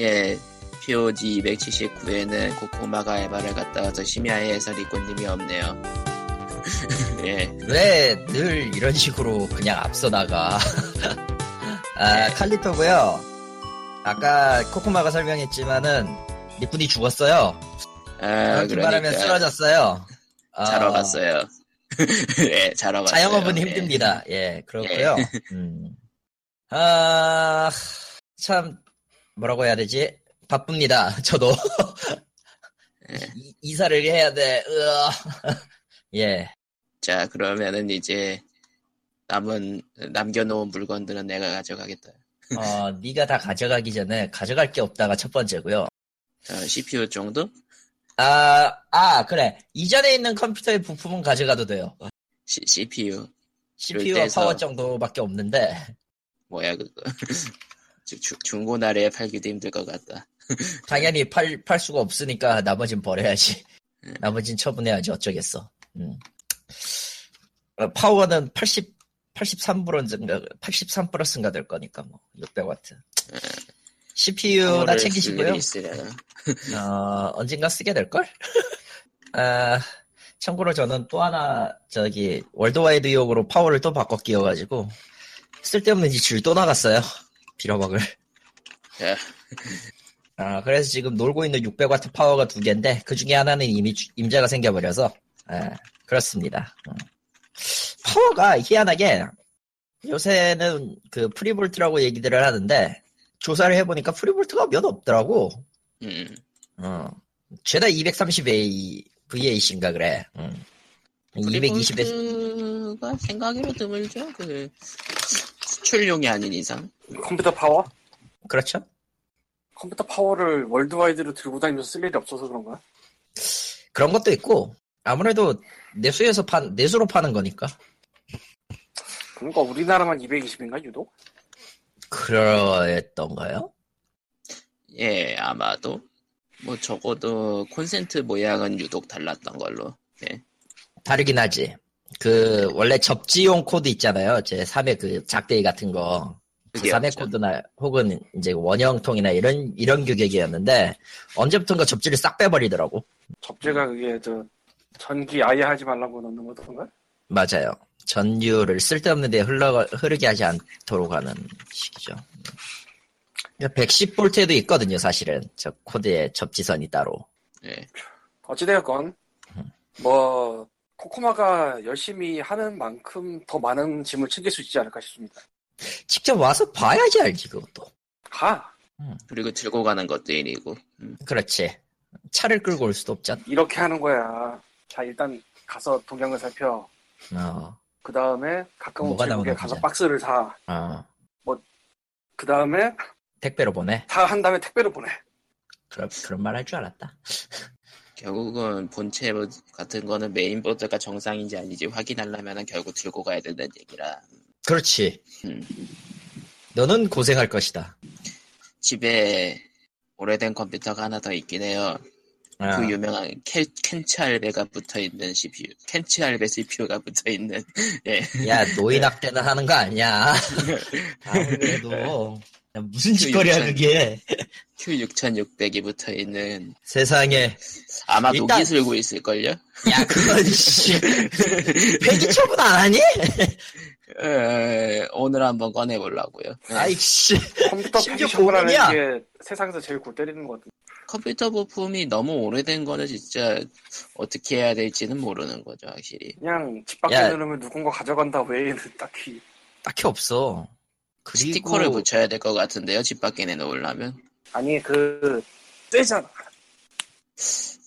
예, POG 279에는 코코마가 에바를 갔다 와서 심야에서 리코님이 없네요. 예, 왜 늘 이런 식으로 그냥 앞서 나가? 아, 네. 칼리토고요. 아까 코코마가 설명했지만은 니꾼이 죽었어요. 아, 말하면 그러니까 쓰러졌어요. 아, 자러 갔어요. 예, 자러 갔어요. 자영업은 예. 힘듭니다. 예, 그렇고요. 음. 아, 참 뭐라고 해야 되지? 바쁩니다. 저도 예. 이- 이사를 해야 돼. 으아. 예. 자, 그러면은 이제 남은 남겨놓은 물건들은 내가 가져가겠다. 어, 네가 다 가져가기 전에 가져갈 게 없다가 첫 번째고요. 어, CPU 정도? 아, 아, 그래. 이전에 있는 컴퓨터의 부품은 가져가도 돼요. C, CPU CPU와 파워 정도밖에 없는데, 뭐야 그거? 주- 주- 중고나라에 팔기도 힘들 것 같다. 당연히 팔, 팔 수가 없으니까 나머진 버려야지. 음. 나머진 처분해야지 어쩌겠어. 음. 어, 파워는 80, 83%인가, 83 플러스인가 될 거니까 뭐, 600와트. CPU 다 파워를 챙기시고요. 어, 언젠가 쓰게 될걸? 아, 참고로 저는 또 하나, 저기, worldwide용으로 파워를 또 바꿔 끼워가지고, 쓸데없는 지출 또 나갔어요. 빌어먹을. 야, 아, 그래서 지금 놀고 있는 600와트 파워가 두 개인데, 그 중에 하나는 이미 주- 임자가 생겨버려서, 아, 그렇습니다. 음. 파워가 희한하게, 요새는 그 free volt라고 얘기들을 하는데, 조사를 해보니까 free volt가 몇 없더라고. 음, 어. 최다 230A, VAC인가 그래. 응. 220에, free volt가 생각 외로 드물죠. 그 수출용이 아닌 이상. 컴퓨터 파워? 그렇죠? 컴퓨터 파워를 worldwide로 들고 다니면서 쓸 일이 없어서 그런가? 그런 것도 있고, 아무래도 내수에서 판, 내수로 파는 거니까. 그러니까 우리나라만 220인가 유독? 그랬던가요? 예, 아마도 뭐 적어도 콘센트 모양은 유독 달랐던 걸로. 예. 다르긴 하지. 그, 원래 접지용 코드 있잖아요. 제 3회 그 작대기 같은 거. 그 그게 3회 없죠. 코드나, 혹은 이제 원형통이나 이런, 이런 규격이었는데, 언제부턴가 접지를 싹 빼버리더라고. 접재가 그게 저 전기 아예 하지 말라고 넣는 거던가? 맞아요. 전류를 쓸데없는 데 흘러, 흐르게 하지 않도록 하는 식이죠. 110V에도 있거든요, 사실은. 저 코드에 접지선이 따로. 예. 어찌되었건 뭐 코코마가 열심히 하는 만큼 더 많은 짐을 챙길 수 있지 않을까 싶습니다. 직접 와서 봐야지 알지, 그것도. 가! 그리고 들고 가는 것도 일이고. 음. 그렇지. 차를 끌고 올 수도 없잖아. 이렇게 하는 거야. 자 일단 가서 동향을 살펴. 어, 그 다음에 가까운 제국에 나오나 가서. 박스를 사. 어. 그 다음에 택배로 보내. 다 한 다음에 택배를 보내. 그런, 그런 말 할 줄 알았다. 결국은 본체 같은 거는 메인보드가 정상인지 아닌지 확인하려면 결국 들고 가야 된다는 얘기라. 그렇지. 음. 너는 고생할 것이다. 집에 오래된 컴퓨터가 하나 더 있긴 해요. 어, 그 유명한 캔, 켄츠 알베가 붙어 있는 CPU, 켄츠 알베 CPU가 붙어 있는, 예. 야, 노인 학대는 하는 거 아니야. 아무래도. 야, 무슨 짓거리야, 그게. Q6600이 붙어 있는, 세상에. 아마 일단- 녹이 슬고 있을걸요? 야, 그건, 씨. 폐기 처분 안 하니? 에, 오늘 한번 꺼내보려고요. 예. 아이씨. 컴퓨터 폐기 처분하는. 게 세상에서 제일 골 때리는 거 같아. 컴퓨터 부품이 너무 오래된 거는 진짜 어떻게 해야 될지는 모르는 거죠, 확실히. 그냥 집 밖에 야. 넣으면 누군가 가져간다 외에는 딱히 딱히 없어. 그리고. 스티커를 붙여야 될 것 같은데요, 집 밖에 내놓으려면. 아니 그 떼잖아.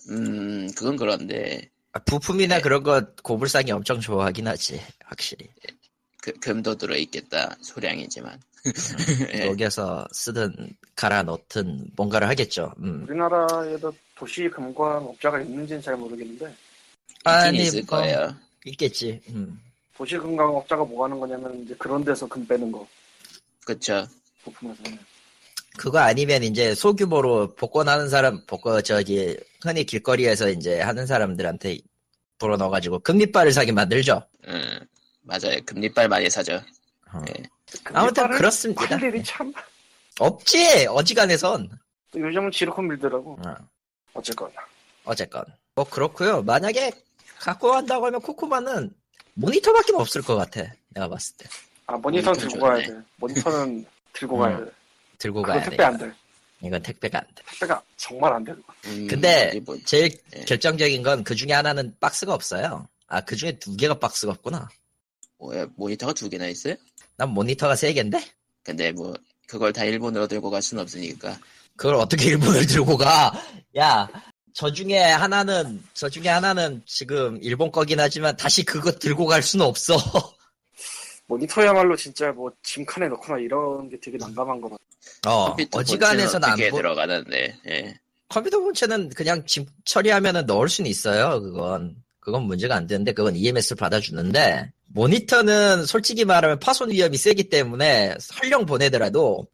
음, 그건 그런데, 아, 부품이나 그런 거 고불상이 엄청 좋아하긴 하지. 확실히. 그, 금도 들어있겠다, 소량이지만. 예. 여기서 쓰든 갈아 넣든 뭔가를 하겠죠. 음. 우리나라에도 도시 금관 업자가 있는지는 잘 모르겠는데 있긴 있을 뭐, 거예요. 있겠지. 음. 도시 금관 업자가 뭐 하는 거냐면 이제 그런 데서 금 빼는 거 그쵸. 부품에서 그거 아니면 이제 소규모로 복권하는 사람, 복권, 저기, 흔히 길거리에서 이제 하는 사람들한테 불어 넣어가지고 금리빨을 사게 만들죠. 음, 맞아요. 금리빨 많이 사죠. 어. 예. 아무튼 그렇습니다. 할 일이 참 없지! 어지간해선. 요즘은 지르콘 밀더라고. 어, 어쨌건. 어쨌건 뭐 그렇고요 만약에 갖고 간다고 하면 코코마는 모니터밖에 없을 것 같아 내가 봤을 때 아, 모니터는 모니터 들고 좋네. 가야 돼. 모니터는 들고 가야 돼. 들고 가야 돼 택배 안 돼. 이건 택배가 안 돼 택배가 정말 안 돼. 음, 근데 어디 뭐, 제일 예. 결정적인 건 그 중에 하나는 박스가 없어요 아 그 중에 두 개가 박스가 없구나 뭐야, 모니터가 두 개나 있어요? 난 모니터가 세 개인데 근데 뭐 그걸 다 일본으로 들고 갈순 없으니까 그걸 어떻게 일본을 들고 가? 야, 저 중에 하나는, 저 중에 하나는 지금 일본 거긴 하지만 다시 그거 들고 갈 수는 없어. 모니터야말로 진짜 뭐 짐칸에 넣거나 이런 게 되게 난감한 거 같아. 어, 어지간해서는 안 보, 들어가는데 예. 컴퓨터 본체는 그냥 짐 처리하면은 넣을 수는 있어요, 그건. 그건 문제가 안 되는데, 그건 EMS를 받아주는데, 모니터는 솔직히 말하면 파손 위험이 세기 때문에 설령 보내더라도,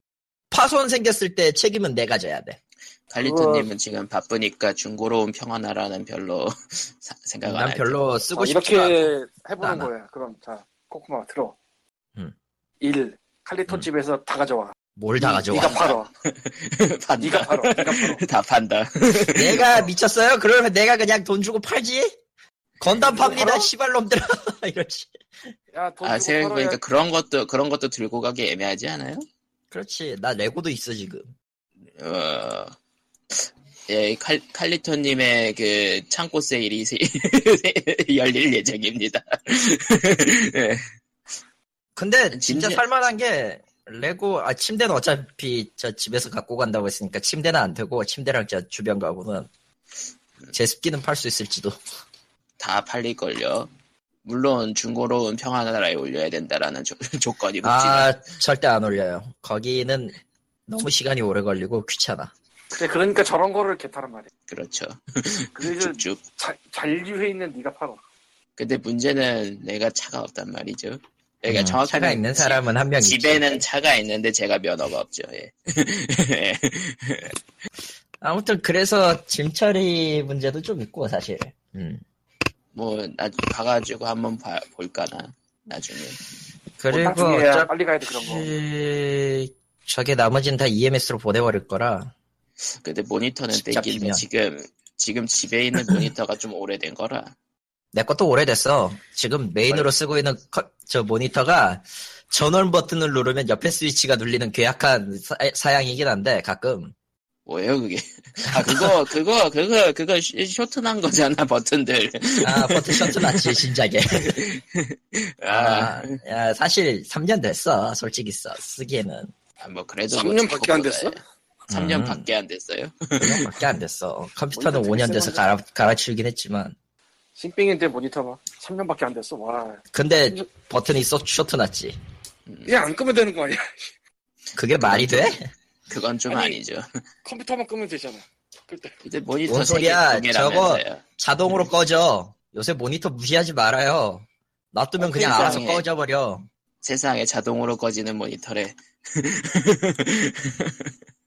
파손 생겼을 때 책임은 내가 져야 돼. 칼리토님은 지금 바쁘니까 중고로운 평화나라는 별로 사- 생각 난 안할 별로 쓰고 자, 싶지 않아. 이렇게 해보는 않아. 거야. 그럼 자, 코코마 들어. 음. 1. 칼리토 음. 집에서 다 가져와. 뭘 다 가져와. 네가 팔어. 판다. 네가 팔어. 네가 팔어. 다 판다. 내가 미쳤어요? 그러면 내가 그냥 돈 주고 팔지? 건담 팝니다, 팔아? 씨발놈들아. 이러지. 야, 돈 아 생각해보니까 팔아야 그런 것도 그런 것도 들고 가기 애매하지 않아요? 그렇지. 나 레고도 있어, 지금. 어. 예, 칼, 칼리토님의 그 창고 세일이 세- 열릴 예정입니다. 예. 근데 진짜 진짜- 살만한 게, 레고, 아, 침대는 어차피 저 집에서 갖고 간다고 했으니까 침대는 안 되고, 침대랑 저 주변 가구는 제습기는 팔 수 있을지도. 다 팔릴 걸요. 물론 중고로운 평화나라에 올려야 된다라는 조, 조건이 붙지만 아, 절대 안 올려요. 거기는 너무 시간이 오래 걸리고 귀찮아. 그래, 그러니까 저런 거를 개타란 말이야. 그렇죠. 그래서 쭉쭉. 자- 잔류해 있는 네가 팔어. 근데 문제는 내가 차가 없단 말이죠. 그러니까 음, 정확히 차가 있는 사람은 한 명 있지. 집에는 차가 있는데 제가 면허가 없죠. 예. 예. 아무튼 그래서 짐 처리 문제도 좀 있고, 사실. 음. 뭐, 나 가가지고 한번 봐- 볼까나, 나중에. 그리고 나중에야 어차피 빨리 가야 돼, 그런 거. 저게 나머지는 다 EMS로 보내버릴 거라 근데 모니터는 땡기는데 비면. 지금, 지금 집에 있는 모니터가 좀 오래된 거라. 내 것도 오래됐어 지금 메인으로 쓰고 있는 커- 저 모니터가 전원 버튼을 누르면 옆에 스위치가 눌리는 괴악한 사, 양이긴 한데 가끔 뭐예요, 그게? 아, 그거, 그거, 그거, 그거 쇼- 쇼트난 거잖아, 버튼들. 아 버튼 놨지 신작에 아, 아, 야, 사실 3년 됐어 솔직히 써 쓰기에는 아, 뭐, 그래도. 3년 밖에 안 됐어? 3년 음. 밖에 안 됐어요? 5년밖에 안 됐어 컴퓨터는 모니터 5년 돼서 갈아, 갈아치우긴 했지만 신빙인데 모니터가 3년밖에 안 됐어. 와. 근데 버튼이 써 쇼트 놨지 그냥 안 끄면 되는 거 아니야? 그게 말이 돼? 그건 좀 아니, 아니, 죠 컴퓨터만 끄면 되잖아. 그때 근데 모니터 뭔 세개 소리야, 두 개라면서요. 자동으로 꺼져. 요새 모니터 무시하지 말아요. 놔두면 어, 그냥 세상에. 알아서 꺼져 버려. 세상에 자동으로 꺼지는 모니터래.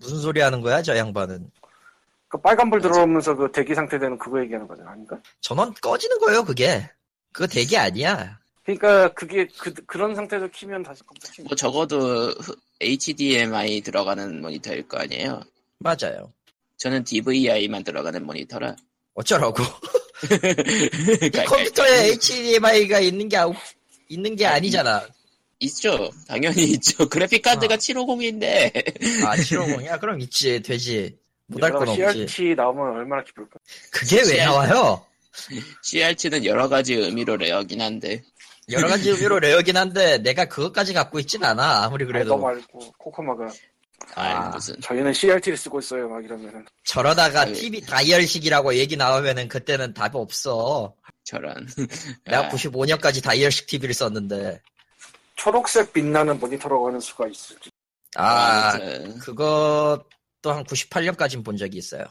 무슨 소리 하는 거야, 저 양반은. 그 빨간불 들어오면서 그 대기 상태 되는 그거 얘기하는 거잖아. 아닌가? 전원 꺼지는 거예요, 그게. 그거 대기 아니야. 그러니까 그게 그, 그런 상태에서 키면 다시 컴퓨터 뭐 적어도 HDMI 들어가는 모니터일 거 아니에요. 맞아요. 저는 DVI만 들어가는 모니터라. 어쩌라고. 그러니까 컴퓨터에 HDMI가 있는 게, 있는 게 아니잖아. 있죠. 당연히 있죠. 그래픽 카드가 아. 750인데 아, 750이야? 그럼 있지, 되지. 못할 건 없지. CRT 나오면 얼마나 기쁠까? 그게 왜 CRT. 나와요? CRT는 여러 가지 의미로 레어긴 한데 여러 가지 의미로 레어긴 한데, 내가 그것까지 갖고 있진 않아. 아무리 그래도. 너 말고 코코마가 아, 아. 무슨 저희는 CRT를 쓰고 있어요. 막 이러면은 저러다가 아유. TV 다이얼식이라고 얘기 나오면은 그때는 답이 없어. 저런. 내가 아, 95년까지 다이얼식 TV를 썼는데. 초록색 빛나는 모니터라고 하는 수가 있을지. 아, 아무튼, 그것도 한 98년까지는 본 적이 있어요.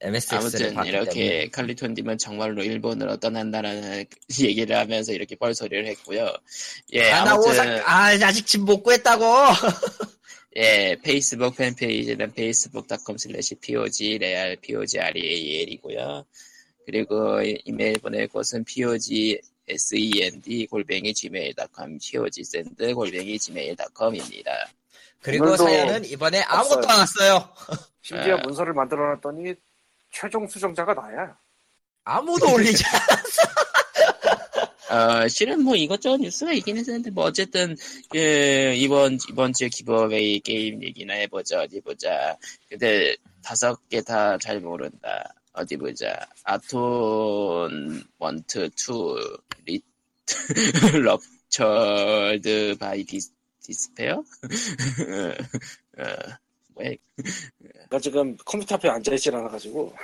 MSX를 아무튼 이렇게. 칼리톤님은 정말로 일본으로 떠난다라는 얘기를 하면서 이렇게 뻘소리를 했고요. 예, 아, 나 아무튼 오사, 아, 아직 집 못 구했다고! 예, 페이스북 팬페이지는 facebook.com slash pog real pog real이고요. 그리고 이메일 보낼 곳은 pog send 골뱅이 gmail.com pog send 골뱅이 gmail.com입니다. 그리고 사연은 이번에 아무것도 없어요. 안 왔어요. 심지어 아. 문서를 만들어놨더니 최종 수정자가 나야. 아무도 올리지 어, 실은 뭐 이것저것 뉴스가 있긴 했는데, 뭐 어쨌든, 그, 이번, 이번 주 기버웨이 게임 얘기나 해보자, 어디 보자. 근데 다섯 개 다 잘 모른다. 어디 보자. 아톤, 원트, 투, 리, 럽처드 바이 디스, 디스페어? 어, 왜, 나 지금 컴퓨터 앞에 앉아있질 않아가지고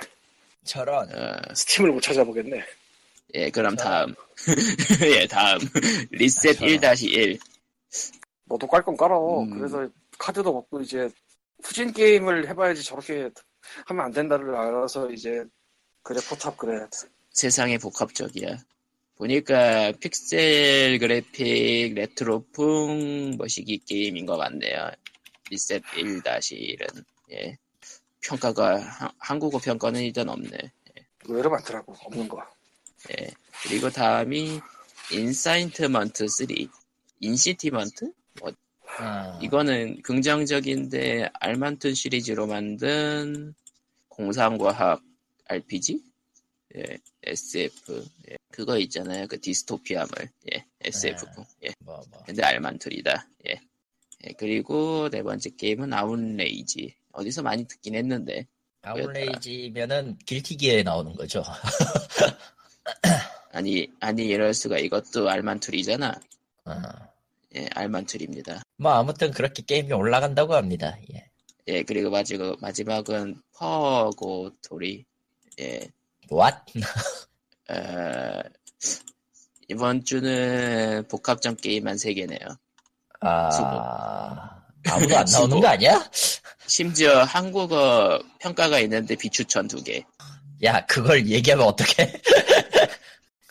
저런 어, 스팀을 못 찾아보겠네. 예, 그럼 자. 다음. 예, 다음. 리셋 저런. 1-1. 너도 깔 건 깔어. 음. 그래서 카드도 먹고 이제 후진 게임을 해봐야지 저렇게 하면 안 된다를 알아서 이제 그래 포탑 그래. 세상에 복합적이야. 보니까 픽셀 그래픽 레트로풍 머시기 게임인 것 같네요. 리셋 1-1은 예. 평가가 하- 한국어 평가는 일단 없네. 의외로 많더라고 없는 거. 예. 그리고 다음이 Incitement 3. Incitement? 어, 이거는 긍정적인데 알만툴 시리즈로 만든 공상과학 RPG? 예, SF. 예, 그거 있잖아요. 그 디스토피아물. 예, SF. 예. 뭐, 뭐. 근데 알만툴이다. 예. 예, 그리고 네 번째 게임은 아웃레이지. 어디서 많이 듣긴 했는데. Outrage면은 Guilty Gear에 나오는 거죠. 아니, 아니, 이럴 수가. 이것도 알만툴이잖아. 어. 예, 알만툴입니다. 뭐 아무튼 그렇게 게임이 올라간다고 합니다. 예. 예, 그리고 마지막, 마지막은 Purgatory. 예, What? 어, 이번 주는 복합적 게임만 3개네요. 아 아무도 안 나오는 수고. 거 아니야? 심지어 한국어 평가가 있는데 비추천 2개. 야 그걸 얘기하면 어떡해?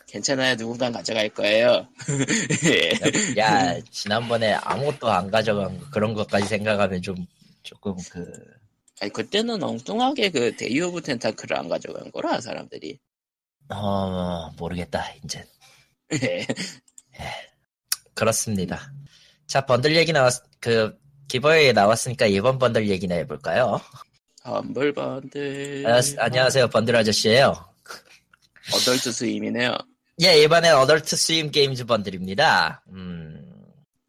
괜찮아요. 누군가 가져갈 거예요. 예. 야 지난번에 아무것도 안 가져간 거, 그런 것까지 생각하면 좀 조금 그 아니, 그때는 엉뚱하게 그 Day of Tentacle을 안 가져간 거라, 사람들이. 어, 모르겠다, 이제. 예. 그렇습니다. 자, 번들 얘기 나왔, 그, 기버에 나왔으니까 이번 번들 얘기나 해볼까요? 험블번들. 안녕하세- 안녕하세요, 번들 아저씨예요 어덜트 스임이네요. 예, 이번엔 어덜트 스임 게임즈 번들입니다. 음,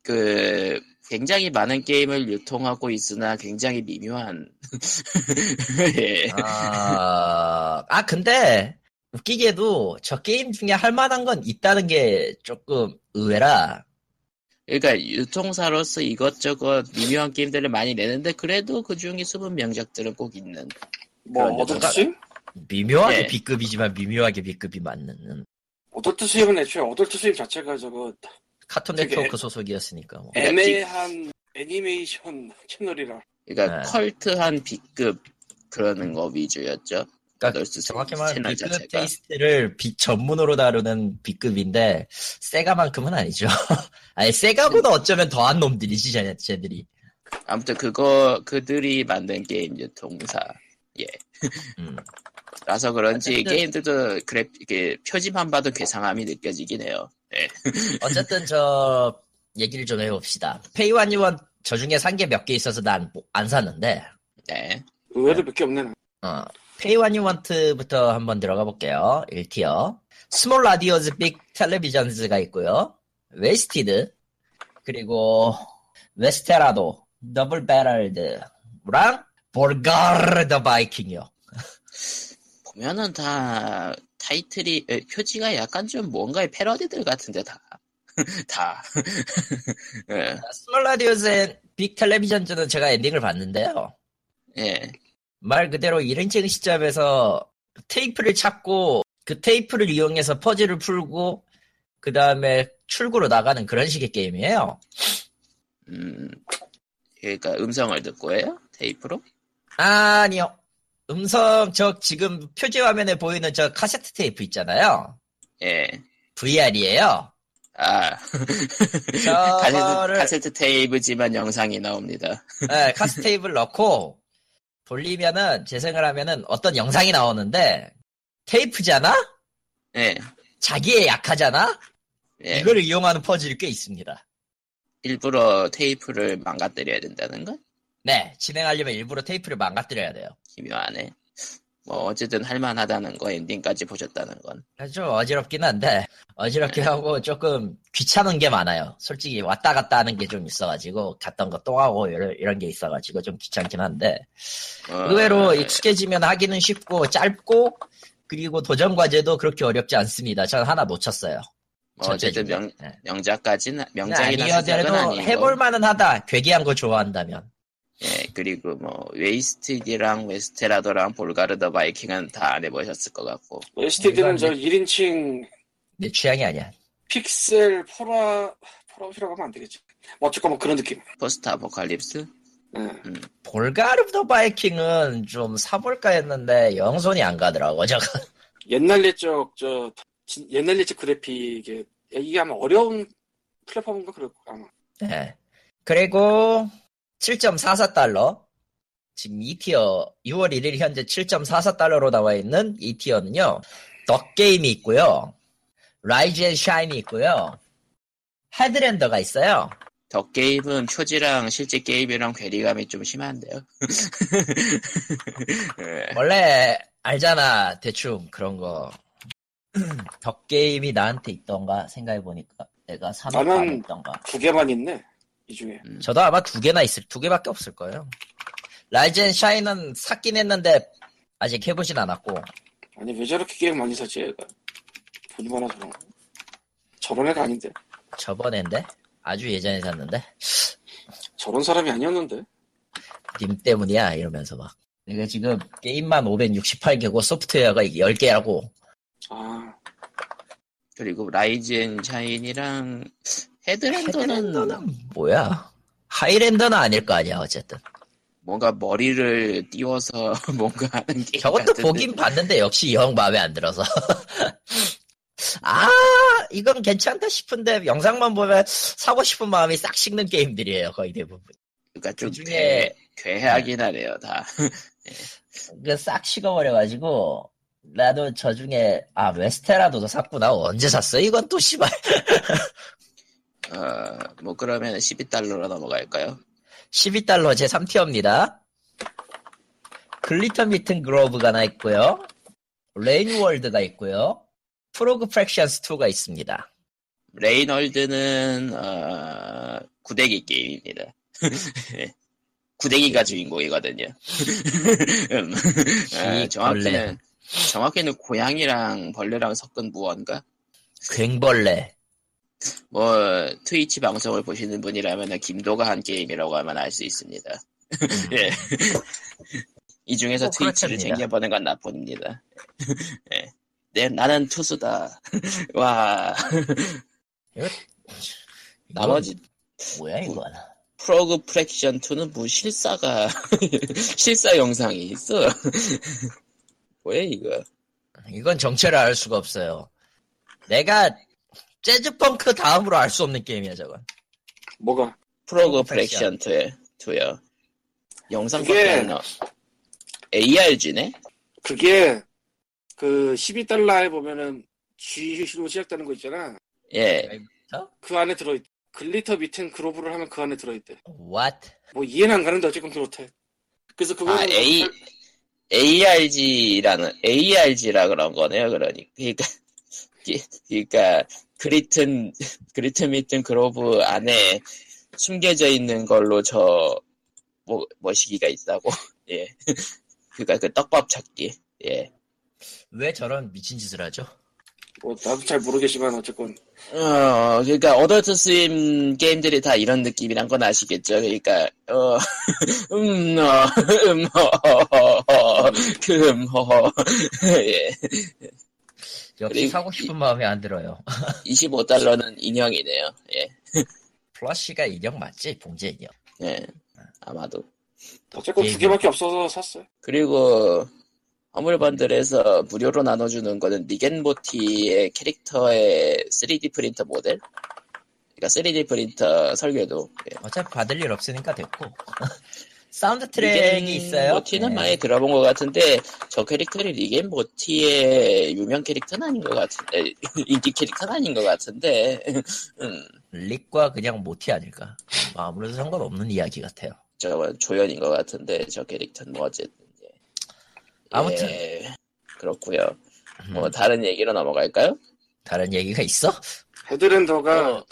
그, 굉장히 많은 게임을 유통하고 있으나 굉장히 미묘한. 예. 아, 아, 근데, 웃기게도 저 게임 중에 할 만한 건 있다는 게 조금 의외라, 그러니까 유통사로서 이것저것 미묘한 게임들을 많이 내는데 그래도 그 중에 숨은 명작들은 꼭 있는. 뭐 여자가- 스임? 미묘하게 예. B급이지만 미묘하게 B급이 맞는 Adult Swim은 애초에 Adult Swim 자체가 저거 Cartoon Network 소속이었으니까. 뭐. 애매한 애니메이션 채널이라. 그러니까 네. 컬트한 B급 그러는 거 위주였죠. 그러니까 정확히 말하면 B급 자체가. taste를 B 전문으로 다루는 B급인데 세가만큼은 아니죠. 아니 세가보다 어쩌면 더한 놈들이지 쟤- 쟤들이. 아무튼 그거 그들이 만든 게임 유통사. 음. 라서 그런지 어쨌든- 게임들도 그래 이게 표지만 봐도 괴상함이 느껴지긴 해요. 예. 어쨌든 저 얘기를 좀 해봅시다. Pay What You Want 저 중에 산 게 몇 개 있어서 난안 샀는데 네. 네. 의외로 몇 개 없네. 어, Pay What You Want부터 한번 들어가 볼게요. 1tier. Small Radios Big Televisions가 있고요. Wasted 그리고 Westerado Double Barreled랑 Volgarr the Viking이요. 보면은 다 타이틀이 에, 표지가 약간 좀 뭔가의 패러디들 같은데 다. 다. 예. Small Radios의 Big Televisions는 제가 엔딩을 봤는데요. 예. 말 그대로 1인칭 시점에서 테이프를 찾고 그 테이프를 이용해서 퍼즐을 풀고 그 다음에 출구로 나가는 그런 식의 게임이에요. 음. 그러니까 음성을 듣고 해요? 테이프로? 아니요. 음성 저 지금 표지 화면에 보이는 저 카세트 테이프 있잖아요. 예. VR이에요. 아. 카세트, 저거를 카세트 테이프지만 영상이 나옵니다. 네, 카세트 테이프를 넣고 돌리면은 재생을 하면은 어떤 영상이 나오는데 테이프잖아? 예. 자기에 약하잖아? 예. 이걸 이용하는 퍼즐이 꽤 있습니다. 일부러 테이프를 망가뜨려야 된다는 건 네, 진행하려면 일부러 테이프를 망가뜨려야 돼요. 기묘하네. 뭐 어쨌든 할만하다는 거 엔딩까지 보셨다는 건. 좀 어지럽긴 한데 어지럽긴 하고 조금 귀찮은 게 많아요. 솔직히 왔다 갔다 하는 게 좀 있어가지고 갔던 거 또 하고 이런, 이런 게 있어가지고 좀 귀찮긴 한데 어, 의외로 익숙해지면 하기는 쉽고 짧고 그리고 도전 과제도 그렇게 어렵지 않습니다. 전 하나 놓쳤어요. 뭐 어쨌든 명. 네. 명작까지는 명작이나 아니어도. 해볼 만은 하다. 괴기한 거 좋아한다면. 예 그리고 뭐 웨이스티드랑 웨스테라도랑 볼가르더 바이킹은 다 안 해보셨을 것 같고. STD는 저 이건 1인칭 내 취향이 아니야. 픽셀 포라 Fallout이라고 하면 안 되겠지. 뭐 어쨌건 뭐 그런 느낌. post-apocalypse? 예. Volgarr the Viking은 좀 사볼까 했는데 영손이 안 가더라고. 저거. 옛날 옛적 저 진- 옛날 옛적 그래픽에 이게 아마 어려운 플랫폼인가 그럴 거 아마. 네. 그리고 7.44달러. 지금 2tier 6월 1일 현재 7.44달러로 나와 있는 2tier는요. Duck Game이 있고요. Rise and Shine이 있고요. Headlander가 있어요. Duck Game은 표지랑 실제 게임이랑 괴리감이 좀 심한데요. 예, 원래 알잖아. 대충 그런 거. Duck Game이 나한테 있던가 생각해 보니까 내가 사놓고 나는- 안 했던가. 두 개만 있네. 이 중에. 저도 아마 두 개나 있을, 두 개밖에 없을 거예요. Rise and Shine은 샀긴 했는데 아직 해보진 않았고 아니 왜 저렇게 게임 많이 사지 얘가. 돈이 많아 저런. 저런 애가 아닌데. 저번엔데 아주 예전에 샀는데 저런 사람이 아니었는데. 님 때문이야 이러면서 막 내가 지금 게임만 568개고 소프트웨어가 10개라고 아 그리고 Rise and Shine이랑 Headlander는 Headlander는 뭐야? Highlander는 아닐 거 아니야 어쨌든. 뭔가 머리를 띄워서 뭔가 하는 게임 저것도 같은데. 보긴 봤는데 역시 영 마음에 안 들어서. 아 이건 괜찮다 싶은데 영상만 보면 사고 싶은 마음이 싹 식는 게임들이에요 거의 대부분. 그러니까 좀 그 중에- 괴, 괴하긴 하네요 다. 그싹 식어버려가지고 나도 저 중에 아 Westerado도 샀구나. 언제 샀어? 이건 또 씨발 어, 뭐 그러면 12달러로 넘어갈까요? 12달러 제 3tier입니다 Glittermitten Grove가 하나 있고요 Rain World가 있고요 Frog Fractions 2가 있습니다 Rain World는 어, 구데기 게임입니다. 구데기가 주인공이거든요. 음, 어, 정확히는 정확히는 고양이랑 벌레랑 섞은 무언가? 괭벌레 뭐 트위치 방송을 보시는 분이라면 김도가 한 게임이라고 하면 알 수 있습니다. 예. 이 중에서 뭐 트위치를 그렇답니다. 챙겨보는 건 나쁩니다. 예. 네, 나는 투수다. 와. 이건 나머지 뭐야 이건 프로그 프랙션 2는 뭐 실사가 실사 영상이 있어. 뭐야 이거? 이건 정체를 알 수가 없어요 내가 재즈 펑크 다음으로 알 수 없는 게임이야 저건 뭐가 Frog 2에 2요. 영상 그게-. ARG네? 그게 그 12달러에 보면은 G로 시작되는 거 있잖아. 예. 그 안에 들어있. Glittermitten Grove를 하면 그 안에 들어있대. What? 뭐 이해는 안 가는데 어쨌건 그렇대. 그래서 그거는 아, A, ARG라는, ARG라 그런 거네요, 그러니. 그니까, 그니까, 그리튼, 그리튼 미튼 그로브 안에 숨겨져 있는 걸로 저, 뭐, 머시기가 있다고. 예. 그니까 그 떡밥 찾기. 예. 왜 저런 미친 짓을 하죠? 뭐 나도 잘 모르겠지만 어쨌건 어, 그러니까 어덜트 스임 게임들이 다 이런 느낌이란 건 아시겠죠? 그러니까 어, 음, 어, 음, 어, 어, 그, 음, 어, 예. 역시 사고 싶은 마음이 안 들어요 25달러는 인형이네요. 예. 플러시가 인형 맞지? 봉제 인형 예. 아마도. 어쨌건 두 게임이- 개밖에 없어서 샀어요. 그리고 Humble Bundle에서 무료로 나눠주는 거는 Rick and Morty의 캐릭터의 3D 프린터 모델? 그러니까 3D 프린터 설계도. 예. 어차피 받을 일 없으니까 됐고 사운드 트랙이 있어요. 모티는 네. 많이 들어본 것 같은데 저 캐릭터는 리겐 모티의 유명 캐릭터는 아닌 것 같은데 인기 캐릭터는 아닌 것 같은데 음, 릭과 그냥 모티 아닐까. 뭐 아무래도 상관없는 이야기 같아요. 저 조연인 것 같은데 저 캐릭터는 뭐 어쨌든 예. 아무튼. 예, 그렇고요. 뭐 음, 다른 얘기로 넘어갈까요? 다른 얘기가 있어? 헤드랜더가 어,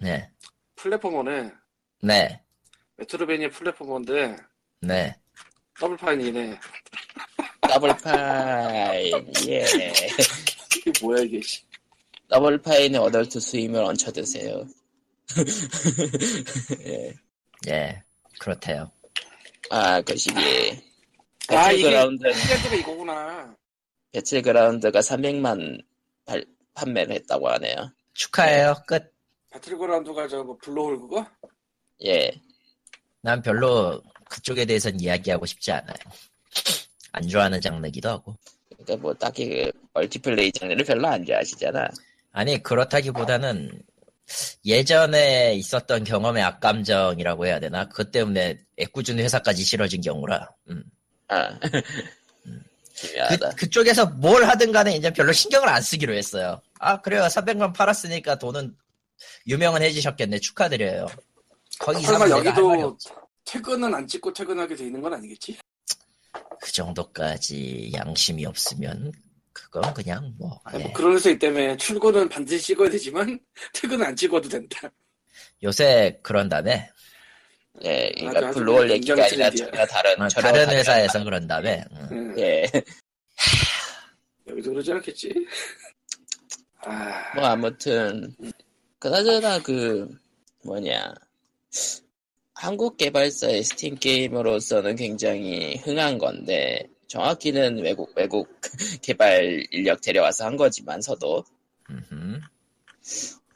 네, platformer네. 네, Metroidvania platformer인데 네. Double Fine이네. Double Fine 예 이게 뭐야 이게. 씨. Double Fine의 Adult Swim을 얹혀 드세요. 예. 예, 그렇대요. 아, 그 시기에 아 이게 배틀그라운드 Headlander가 이거구나. 배틀 그라운드가 300만 발, 판매를 했다고 하네요. 축하해요. 끝. 배틀 그라운드가 저거 블루홀 그거? 예. 난 별로 그쪽에 대해서는 이야기하고 싶지 않아요. 안 좋아하는 장르기도 하고. 그러니까 뭐 딱히 그 멀티플레이 장르를 별로 안 좋아하시잖아. 아니, 그렇다기보다는 예전에 있었던 경험의 악감정이라고 해야 되나? 그것 때문에 애꿎은 회사까지 싫어진 경우라. 음. 아. 그, 기묘하다. 그쪽에서 뭘 하든 간에 이제 별로 신경을 안 쓰기로 했어요. 아, 그래요. 300만 팔았으니까 돈은 유명은 해주셨겠네. 축하드려요. 이상 설마 여기도. 퇴근은 안 찍고 퇴근하게 돼 있는 건 아니겠지? 그 정도까지 양심이 없으면 그건 그냥 뭐, 아니, 예. 뭐 그런 회사 때문에 출근은 반드시 찍어야 되지만 퇴근은 안 찍어도 된다. 요새 그런다며 예, 아주 그러니까 아주 블루홀 얘기가 아니라. 전혀 다른 어, 전혀 다른 회사에서 그런다며 음. 응. 예. 여기도 그러지 않겠지? 아, 뭐 아무튼 그나저나 그 뭐냐 한국 개발사의 스팀 게임으로서는 굉장히 흥한 건데 정확히는 외국 외국 개발 인력 데려와서 한 거지만서도.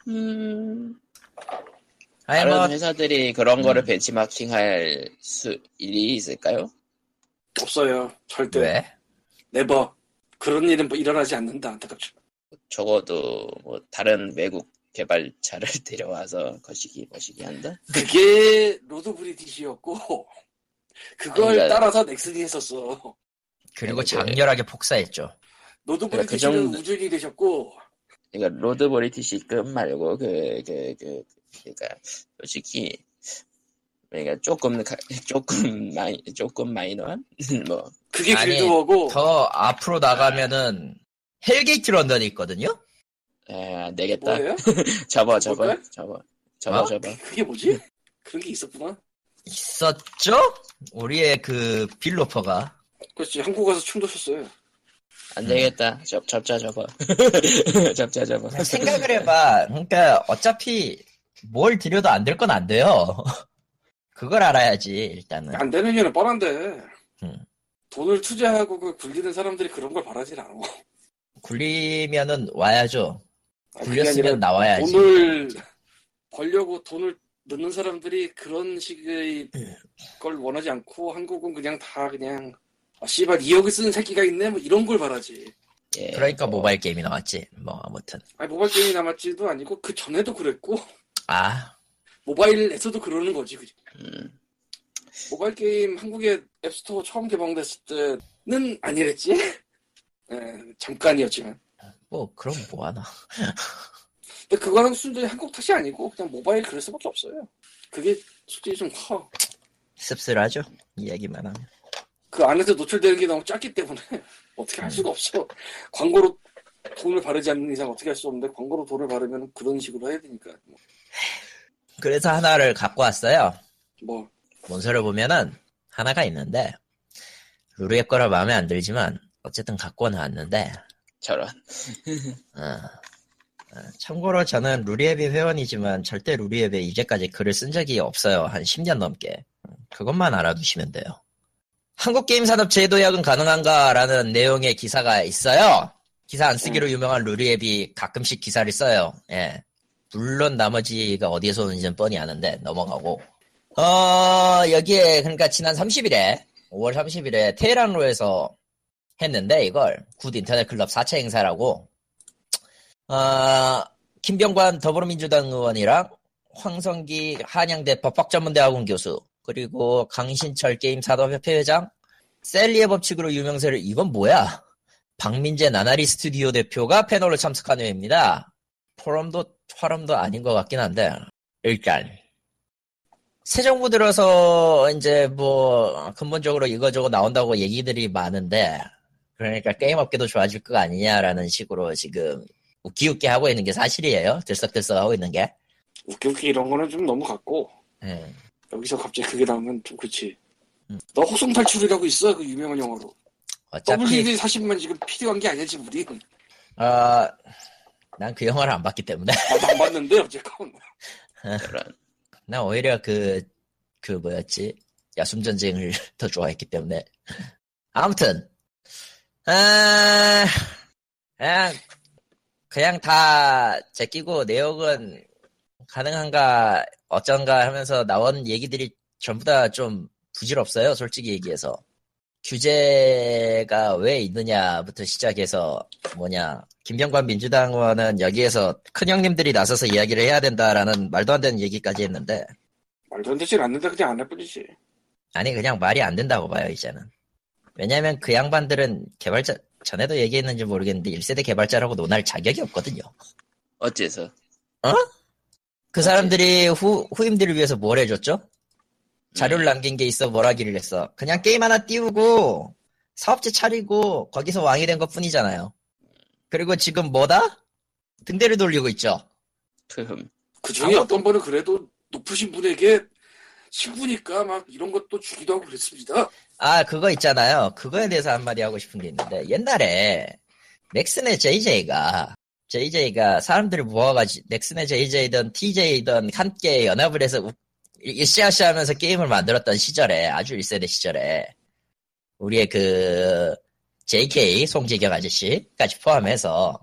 음 아니 다른 뭐 회사들이 그런 거를 음. 벤치마킹할 수 일이 있을까요? 없어요. 절대. 왜? Never. 그런 일은 뭐 일어나지 않는다. 안타깝죠. 적어도 뭐 다른 외국 개발자를 데려와서 거시기 거시기 한다. 그게 Lord British였고 그걸 아니, 그러니까- 따라서 넥슨이 했었어. 그리고 네, 장렬하게 폭사했죠. Lord 그러니까 그 British는 정도- 우주인이 되셨고 그러니까 Lord British급 말고 그그그 그러니까 솔직히 그러니까 조금 가- 조금 마이 조금 마이너한 뭐 그게 아니, Guild Wars고 더 앞으로 나가면은 Hellgate London이 있거든요. 에, 안 되겠다. 뭐예요? 접어 접어 뭘까요? 접어 접어 어? 접어. 그게 뭐지? 그런 게 있었구나. 있었죠? 우리의 그 빌로퍼가 그렇지. 한국 가서 춤도 췄어요. 안 되겠다. 접 접자 접어. 접자 접어. 생각을 해봐. 그러니까 어차피 뭘 들여도 안 될 건 안 돼요. 그걸 알아야지 일단은. 안 되는 이유는 뻔한데 음. 돈을 투자하고 그 굴리는 사람들이 그런 걸 바라진 않아. 굴리면은 와야죠. 아, 굴렸으면 나와야지. 돈을 벌려고 돈을 넣는 사람들이 그런 식의 걸 원하지 않고 한국은 그냥 다 그냥 아, 씨발 2억을 쓰는 새끼가 있네 뭐 이런 걸 바라지. 예, 그러니까 뭐, 모바일 게임이 나왔지. 뭐 아무튼. 아니 모바일 게임이 남았지도 아니고 그 전에도 그랬고 아 모바일에서도 그러는 거지. 그지? 음, 모바일 게임 한국에 앱스토어 처음 개방됐을 때는 아니랬지. 예, 잠깐이었지만. 뭐 그럼 뭐 하나. 근데 그거는 순전히 한국 탓이 아니고 그냥 모바일 그럴 수밖에 없어요. 그게 솔직히 좀 커. 씁쓸하죠. 이야기만 하면. 그 안에서 노출되는 게 너무 작기 때문에 어떻게 할 수가 없어. 광고로 돈을 바르지 않는 이상 어떻게 할 수 없는데 광고로 돈을 바르면 그런 식으로 해야 되니까. 뭐, 그래서 하나를 갖고 왔어요. 뭐 문서를 보면은 하나가 있는데 루루의 거라 마음에 안 들지만 어쨌든 갖고 나왔는데 저런. 어, 어, 참고로 저는 루리앱이 회원이지만 절대 루리앱에 이제까지 글을 쓴 적이 없어요. 한 10년 넘게. 음, 그것만 알아두시면 돼요. 한국 게임 산업 제도약은 가능한가라는 내용의 기사가 있어요. 기사 안 쓰기로 유명한 루리앱이 가끔씩 기사를 써요. 예. 물론 나머지가 어디에서 오는지는 뻔히 아는데 넘어가고. 어, 여기에 그러니까 지난 30일에 5월 30일에 테헤란로에서 했는데 이걸 굿 인터넷 클럽 4차 행사라고 어, 김병관 더불어민주당 의원이랑 황성기 한양대 법학전문대학원 교수 그리고 강신철 게임 산업협회 회장, 샐리의 법칙으로 유명세를 이건 뭐야? 박민재 나날이 스튜디오 대표가 패널로 참석한 회입니다. 포럼도 포럼도 아닌 것 같긴 한데 일단 새 정부 들어서 이제 뭐 근본적으로 이거저거 나온다고 얘기들이 많은데 그러니까 게임 업계도 좋아질 거 아니냐라는 식으로 지금 웃기웃기 하고 있는 게 사실이에요. 들썩들썩 하고 있는 게. 웃기웃기 이런 거는 좀 너무 같고 예. 여기서 갑자기 그게 나오면 좀 그치. 음. 너 호송 탈출이라고 있어 그 유명한 영화로. 어차피 WD 40만 지금 필요한 게 아니지 우리. 어, 난그 영화를 안 봤기 때문에 나도 안 봤는데 어쨌건. 난 오히려 그, 그 뭐였지? 야숨 전쟁을 더 좋아했기 때문에. 아무튼, 아, 그냥, 그냥 다 제끼고 내용은 가능한가, 어쩐가 하면서 나온 얘기들이 전부 다 좀 부질없어요, 솔직히 얘기해서. 규제가 왜 있느냐부터 시작해서 뭐냐 김병관 민주당 의원은 여기에서 큰 형님들이 나서서 이야기를 해야 된다라는 말도 안 되는 얘기까지 했는데 말도 안 되진 않는데 그냥 안 해버리지. 아니 그냥 말이 안 된다고 봐요 이제는 왜냐면 그 양반들은 개발자 전에도 얘기했는지 모르겠는데 1세대 개발자라고 논할 자격이 없거든요 어째서? 그 사람들이 후, 후임들을 위해서 뭘 해줬죠? 자료를 음. 남긴 게 있어 뭘 하기를 했어 그냥 게임 하나 띄우고 사업체 차리고 거기서 왕이 된 것 뿐이잖아요 그리고 지금 뭐다? 등대를 돌리고 있죠 흠. 그 중에 아무것도- 어떤 분은 그래도 높으신 분에게 친구니까 막 이런 것도 주기도 하고 그랬습니다. 아, 그거 있잖아요. 그거에 대해서 한마디 하고 싶은 게 있는데, 옛날에, 넥슨의 JJ가, JJ가 사람들을 모아가지고, 넥슨의 JJ든 TJ든 함께 연합을 해서, 우- 으쌰으쌰 하면서 게임을 만들었던 시절에, 아주 1세대 시절에, 우리의 그, JK, 송지경 아저씨까지 포함해서,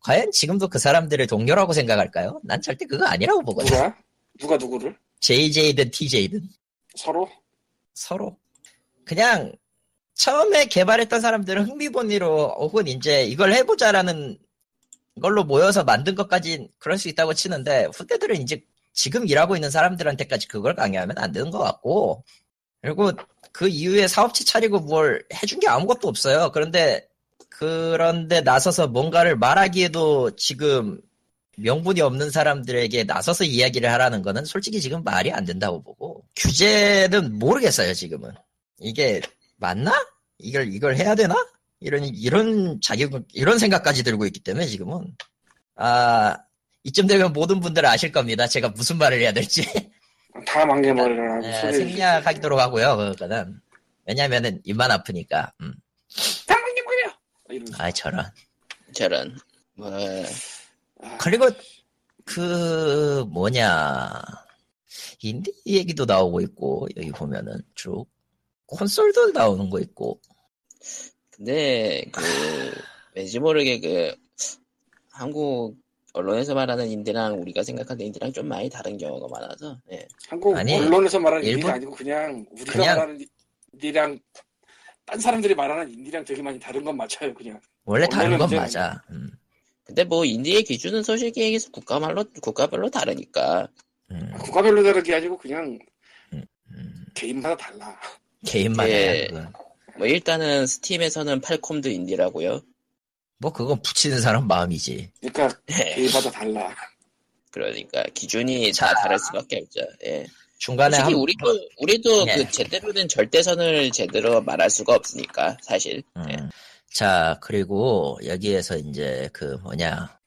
과연 지금도 그 사람들을 동료라고 생각할까요? 난 절대 그거 아니라고 보거든. 누가? 누가 누구를? JJ든 TJ든. 서로? 서로 그냥 처음에 개발했던 사람들은 흥미본의로 혹은 이제 이걸 해보자라는 걸로 모여서 만든 것까지 그럴 수 있다고 치는데 후대들은 이제 지금 일하고 있는 사람들한테까지 그걸 강요하면 안 되는 것 같고 그리고 그 이후에 사업체 차리고 뭘 해준 게 아무것도 없어요. 그런데 그런데 나서서 뭔가를 말하기에도 지금 명분이 없는 사람들에게 나서서 이야기를 하라는 거는 솔직히 지금 말이 안 된다고 보고 규제는 모르겠어요 지금은 이게 맞나? 이걸 이걸 해야 되나? 이런 이런 자격 이런 생각까지 들고 있기 때문에 지금은 아 이쯤 되면 모든 분들은 아실 겁니다. 제가 무슨 말을 해야 될지 다 망개머리를 소리를 생략하도록 하고요. 그거는 왜냐면은 입만 아프니까. 음. 다! 이러면서. 아 저런. 저런. 뭐, 아, 그리고 그 뭐냐 인디 얘기도 나오고 있고 여기 보면은 쭉 콘솔도 나오는 거 있고 근데, 그, 왠지 모르게 그, 한국 언론에서 말하는 인디랑 우리가 생각하는 인디랑 좀 많이 다른 경우가 많아서, 예. 한국 아니, 언론에서 말하는 일본- 인디가 아니고 그냥 우리가 그냥- 말하는 인디랑 딴 사람들이 말하는 인디랑 되게 많이 다른 건 맞아요 그냥 원래 다른 건 맞아. 음, 근데 뭐, 인디의 기준은 솔직히 국가말로, 국가별로 다르니까. 음, 국가별로 다른 게 아니고 그냥 음. 개인마다 달라 개인마다 예. 그건. 뭐, 일단은 스팀에서는 팔콤도 인디라고요 뭐 그건 붙이는 사람 마음이지. 그러니까 예. 개인마다 달라 그러니까, 기준이 자. 다 다를 수밖에 없죠, 예. 중간에 한 우리도, 우리도 예. 그 제대로 된 절대선을 제대로 말할 수가 없으니까, 사실. 예. 음. 자, 그리고 여기에서 이제 그 뭐냐.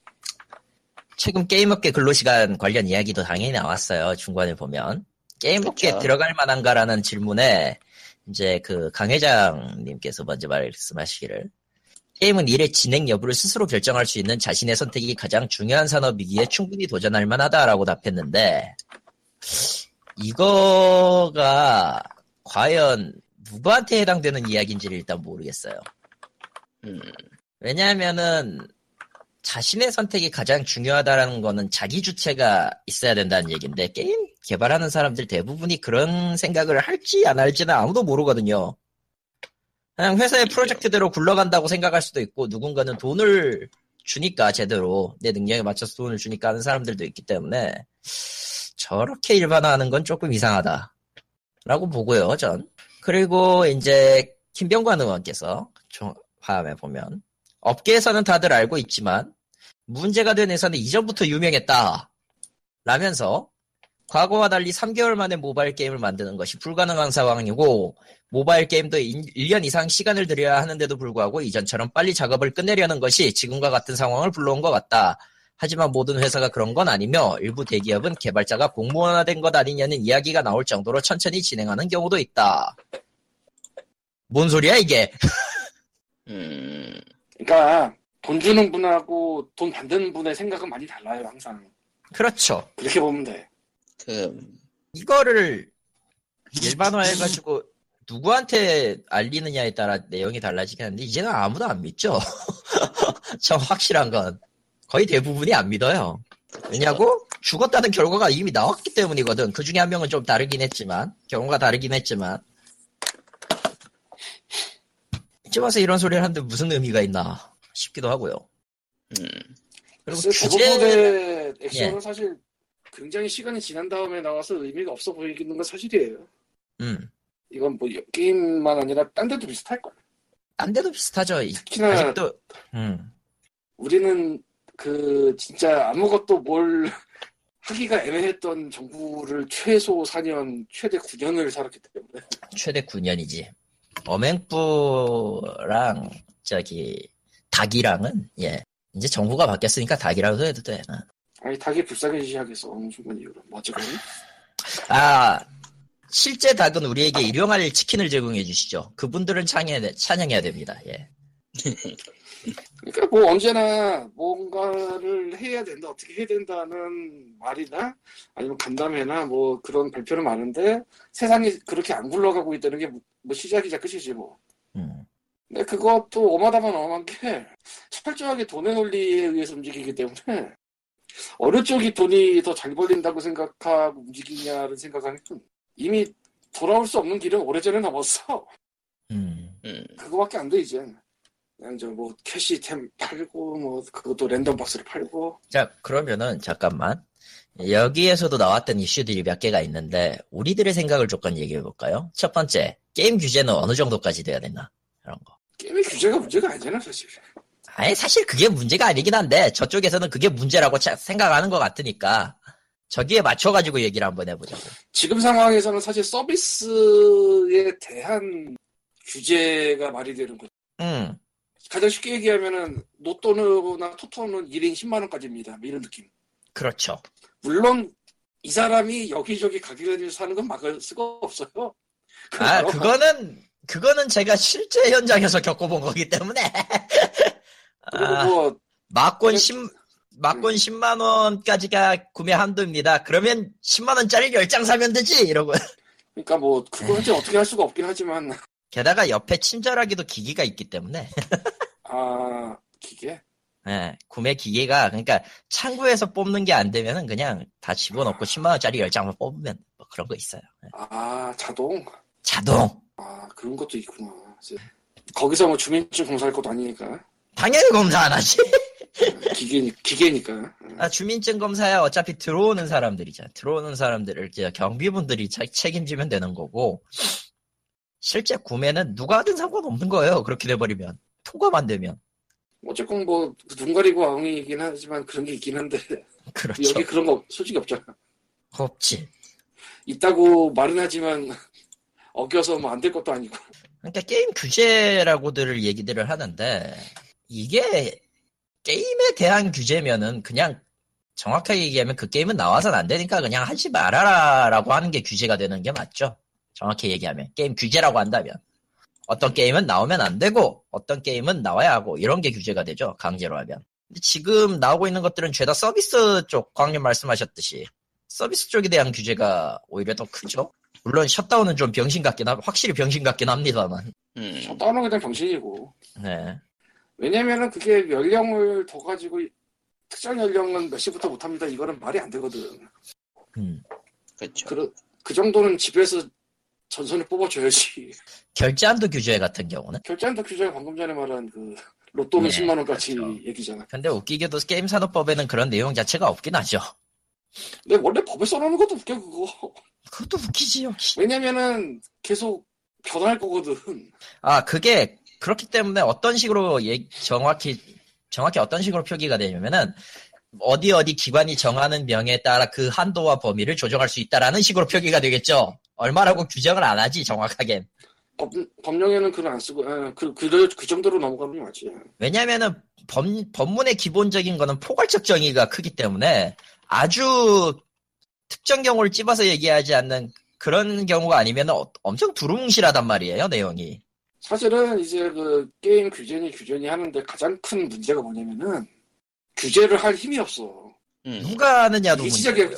최근 게임업계 근로시간 관련 이야기도 당연히 나왔어요. 중간에 보면. 게임업계 그쵸. 들어갈 만한가라는 질문에 이제 그 강 회장님께서 먼저 말씀하시기를 게임은 일의 진행 여부를 스스로 결정할 수 있는 자신의 선택이 가장 중요한 산업이기에 충분히 도전할 만하다라고 답했는데 이거가 과연 누구한테 해당되는 이야기인지를 일단 모르겠어요. 음, 왜냐하면은 자신의 선택이 가장 중요하다라는 거는 자기 주체가 있어야 된다는 얘기인데 게임 개발하는 사람들 대부분이 그런 생각을 할지 안 할지는 아무도 모르거든요. 그냥 회사의 프로젝트대로 굴러간다고 생각할 수도 있고 누군가는 돈을 주니까 제대로 내 능력에 맞춰서 돈을 주니까 하는 사람들도 있기 때문에 저렇게 일반화하는 건 조금 이상하다. 라고 보고요, 전. 그리고 이제 김병관 의원께서 좀 화음에 보면 업계에서는 다들 알고 있지만 문제가 된 회사는 이전부터 유명했다. 라면서 과거와 달리 3개월 만에 모바일 게임을 만드는 것이 불가능한 상황이고 모바일 게임도 1년 이상 시간을 들여야 하는데도 불구하고 이전처럼 빨리 작업을 끝내려는 것이 지금과 같은 상황을 불러온 것 같다. 하지만 모든 회사가 그런 건 아니며 일부 대기업은 개발자가 공무원화된 것 아니냐는 이야기가 나올 정도로 천천히 진행하는 경우도 있다. 뭔 소리야 이게? 음, 그러니까 돈 주는 분하고 돈 받는 분의 생각은 많이 달라요 항상 그렇죠. 그렇게 보면 돼 그, 이거를 일반화해가지고 누구한테 알리느냐에 따라 내용이 달라지긴 하는데 이제는 아무도 안 믿죠. 저 확실한 건 거의 대부분이 안 믿어요. 왜냐고? 죽었다는 결과가 이미 나왔기 때문이거든. 그 중에 한 명은 좀 다르긴 했지만 경우가 다르긴 했지만 이제 와서 이런 소리를 하는데 무슨 의미가 있나 싶기도 하고요. 음, 그리고 대부분의 액션은 예. 사실 굉장히 시간이 지난 다음에 나와서 의미가 없어 보이는 건 사실이에요 음, 이건 뭐 게임만 아니라 딴 데도 비슷할걸 딴 데도 비슷하죠. 이- 특히나 아직도 음, 우리는 그 진짜 아무것도 뭘 하기가 애매했던 정부를 최소 4년, 최대 9년을 살았기 때문에 최대 9년이지. 어맹부랑 저기 닭이랑은 예 이제 정부가 바뀌었으니까 닭이라고 해도 돼. 어. 아니 닭이 불쌍해지기 시작했어 어느 순간 이후로 뭐 어쨌건 아 실제 닭은 우리에게 일용할 치킨을 제공해 주시죠. 그분들은 찬양해, 찬양해야 됩니다. 예. 그러니까 뭐 언제나 뭔가를 해야 된다 어떻게 해야 된다는 말이나 아니면 간담회나 뭐 그런 발표는 많은데 세상이 그렇게 안 굴러가고 있다는 게 뭐 시작이자 끝이지 뭐 음. 근데 그것도 어마다만 어마한 게 철저하게 돈의 논리에 의해서 움직이기 때문에 어느 쪽이 돈이 더 잘 벌린다고 생각하고 움직이냐를 생각하면 이미 돌아올 수 없는 길은 오래전에 넘었어. 음. 음, 그거밖에 안 돼 이제. 그냥 저뭐 캐시템 팔고 뭐 그것도 랜덤 박스를 팔고 자 그러면은 잠깐만 여기에서도 나왔던 이슈들이 몇 개가 있는데 우리들의 생각을 조금 얘기해 볼까요? 첫 번째 게임 규제는 어느 정도까지 돼야 되나 이런 거. 게임의 규제가 문제가 아니잖아 사실. 아니 사실 그게 문제가 아니긴 한데 저쪽에서는 그게 문제라고 차- 생각하는 것 같으니까 저기에 맞춰가지고 얘기를 한번 해보자고. 지금 상황에서는 사실 서비스에 대한 규제가 말이 되는 거죠. 음, 가장 쉽게 얘기하면은 로또나 토토는 1인 10만 원까지입니다. 뭐 이런 느낌. 그렇죠. 물론 이 사람이 여기저기 가게를 사는 건 막을 수가 없어요. 아 그래서 그거는 그거는 제가 실제 현장에서 겪어본 거기 때문에 그리고 아, 뭐 막권 그래- 10 막권 10만 원까지가 구매 한도입니다. 그러면 10만 원짜리 10장 사면 되지 이러고. 그러니까 뭐 그거는 어떻게 할 수가 없긴 하지만 게다가 옆에 친절하기도 기기가 있기 때문에 아 기계 예, 구매 기계가 그러니까 창구에서 뽑는 게 안 되면은 그냥 다 집어넣고 10만 원짜리 10장만 뽑으면 뭐 그런 거 있어요. 예. 아 자동 자동. 아 그런 것도 있구나. 거기서 뭐 주민증 검사할 것도 아니니까 당연히 검사 안 하지. 기계 기계니까. 아, 주민증 검사야 어차피 들어오는 사람들이잖아. 들어오는 사람들을 이제 경비분들이 차- 책임지면 되는 거고 실제 구매는 누가 하든 상관없는 거예요. 그렇게 돼버리면 통과만 안 되면 어쨌건 뭐 눈 가리고 아웅이긴 하지만 그런 게 있긴 한데 그렇죠. 여기 그런 거 솔직히 없잖아. 없지. 있다고 말은 하지만 어겨서 뭐 안 될 것도 아니고. 그러니까 게임 규제라고들 얘기들을 하는데 이게 게임에 대한 규제면은 그냥 정확하게 얘기하면 그 게임은 나와서는 안 되니까 그냥 하지 말아라라고 하는 게 규제가 되는 게 맞죠. 정확히 얘기하면 게임 규제라고 한다면 어떤 게임은 나오면 안 되고 어떤 게임은 나와야 하고 이런 게 규제가 되죠. 강제로 하면. 근데 지금 나오고 있는 것들은 죄다 서비스 쪽 광님 말씀하셨듯이 서비스 쪽에 대한 규제가 오히려 더 크죠. 물론 셧다운은 좀 병신 같긴 하, 확실히 병신 같긴 합니다만. 음, 셧다운은 그냥 병신이고. 네. 왜냐면은 그게 연령을 더 가지고 특정 연령은 몇 시부터 못합니다. 이거는 말이 안 되거든. 음. 그렇죠. 그, 그 정도는 집에서 전선을 뽑아줘야지. 결제한도 규제 같은 경우는. 결제한도 규제가 방금 전에 말한 그 로또는 네, 10만 원까지 그렇죠. 얘기잖아. 근데 웃기게도 게임 산업법에는 그런 내용 자체가 없긴 하죠. 근데 원래 법에 써놓는 것도 웃겨 그거. 그것도 웃기지 역시. 왜냐면은 계속 변할 거거든. 아 그게 그렇기 때문에 어떤 식으로 얘- 정확히 정확히 어떤 식으로 표기가 되냐면은 어디 어디 기관이 정하는 명에 따라 그 한도와 범위를 조정할 수 있다라는 식으로 표기가 되겠죠. 얼마라고 규정을 안 하지 정확하게. 법, 법령에는 글을 안 쓰고 예, 그, 그, 그 정도로 넘어가는 게 맞지. 왜냐면은 법, 법문의 기본적인 거는 포괄적 정의가 크기 때문에 아주 특정 경우를 찝어서 얘기하지 않는 그런 경우가 아니면 엄청 두루뭉실하단 말이에요 내용이. 사실은 이제 그 게임 규제니 규제니 하는데 가장 큰 문제가 뭐냐면은 규제를 할 힘이 없어. 음. 누가 하느냐도 문제고요.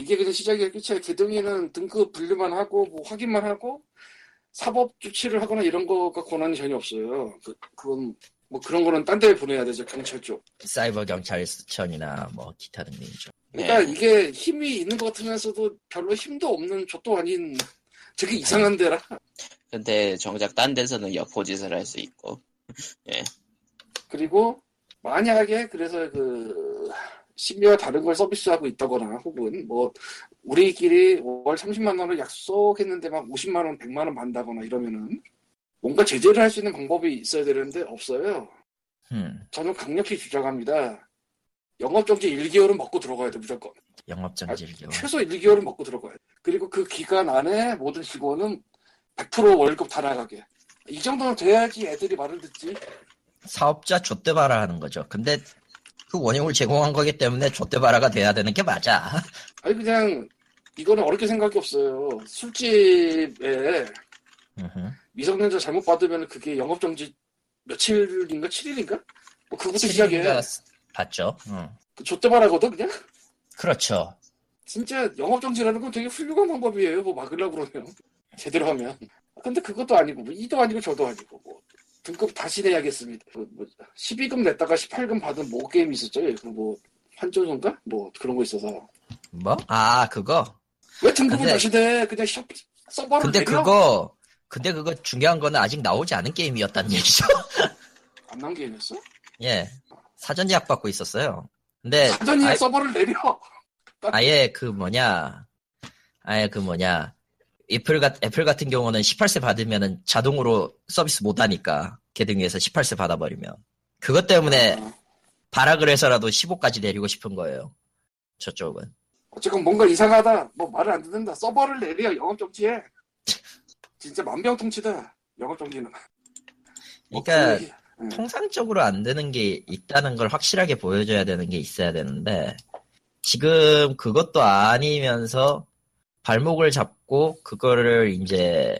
이게 그냥 시작이야 끝이야. 개등이는 등급 분류만 하고 뭐 확인만 하고 사법 조치를 하거나 이런 거가 권한이 전혀 없어요. 그, 그건 뭐 그런 거는 딴 데 보내야 되죠 경찰 쪽. 사이버 경찰청이나 뭐 기타 등등이죠. 그러니까 네. 이게 힘이 있는 것 같으면서도 별로 힘도 없는 족도 아닌 되게 이상한 데라. 근데 정작 딴 데서는 역포짓을 할 수 있고. 그리고 만약에 그래서 그 심의와 다른 걸 서비스하고 있다거나 혹은 뭐 우리끼리 월 30만 원을 약속했는데 막 50만 원, 100만 원 받는다거나 이러면은 뭔가 제재를 할 수 있는 방법이 있어야 되는데 없어요. 음, 저는 강력히 주장합니다. 영업정지 1개월은 먹고 들어가야 돼 무조건. 영업정지를요. 최소 1개월은 먹고 들어가야 돼. 그리고 그 기간 안에 모든 직원은 100% 월급 다 나가게. 이 정도는 돼야지 애들이 말을 듣지. 사업자 좆대바라 하는 거죠. 근데 그 원흉을 제공한 거기 때문에 좆대바라가 돼야 되는 게 맞아. 아니 그냥 이거는 어렵게 생각이 없어요. 술집에. 미성년자 잘못 받으면 그게 영업정지 며칠인가 7일인가? 뭐 그것도 시작이에요. 봤죠. 음. 그 좆대발하거든 그냥. 그렇죠. 진짜 영업정지라는 건 되게 훌륭한 방법이에요. 뭐 막으려고 그러면 제대로 하면. 근데 그것도 아니고 뭐 이도 아니고 저도 아니고 뭐 등급 다시 내야겠습니다. 그뭐 12금 냈다가 18금 받은 뭐 게임 있었죠? 그뭐 환조인가? 뭐 그런 거 있어서 뭐? 아 그거. 왜 등급을 근데- 다시 내? 그냥 셔, 서버를 근데 내려? 그거 근데 그거 중요한 거는 아직 나오지 않은 게임이었다는 얘기죠. 안 나온 게임이었어? 예. 사전 예약 받고 있었어요. 근데 사전이 아예- 서버를 내려. 아예 그 뭐냐 아예 그 뭐냐 애플 같 애플 같은 경우는 18세 받으면은 자동으로 서비스 못 하니까 게등위에서 18세 받아버리면 그것 때문에 아, 발악을 해서라도 15까지 내리고 싶은 거예요. 저쪽은. 어쨌건 뭔가 이상하다. 뭐 말을 안 듣는다. 서버를 내려 영업정지해. 진짜 만병통치다. 영업정지는. 뭐 그러니까 그 얘기- 응. 통상적으로 안 되는 게 있다는 걸 확실하게 보여줘야 되는 게 있어야 되는데 지금 그것도 아니면서 발목을 잡고 그거를 이제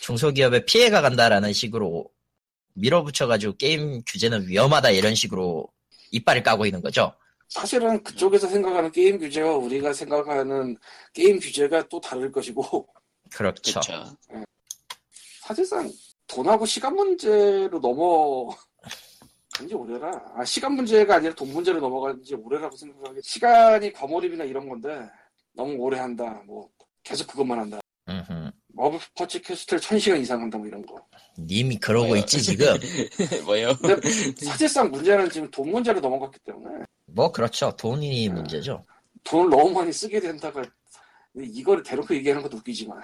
중소기업에 피해가 간다라는 식으로 밀어붙여가지고 게임 규제는 위험하다 이런 식으로 이빨을 까고 있는 거죠. 사실은 그쪽에서 생각하는 게임 규제와 우리가 생각하는 게임 규제가 또 다를 것이고 그렇죠. 그쵸. 사실상 돈하고 시간 문제로 넘어 간지 오래라. 아, 시간 문제가 아니라 돈 문제로 넘어간 지 오래라고 생각하기. 시간이 과몰입이나 이런 건데 너무 오래 한다. 뭐 계속 그것만 한다. Marvel Puzzle Quest를 천 시간 이상 한다 뭐 이런 거. 님이 그러고 뭐요? 있지 지금. 뭐요? 근데 사실상 문제는 지금 돈 문제로 넘어갔기 때문에 뭐 그렇죠. 돈이 문제죠. 돈을 너무 많이 쓰게 된다가 이거를 대놓고 얘기하는 것도 웃기지만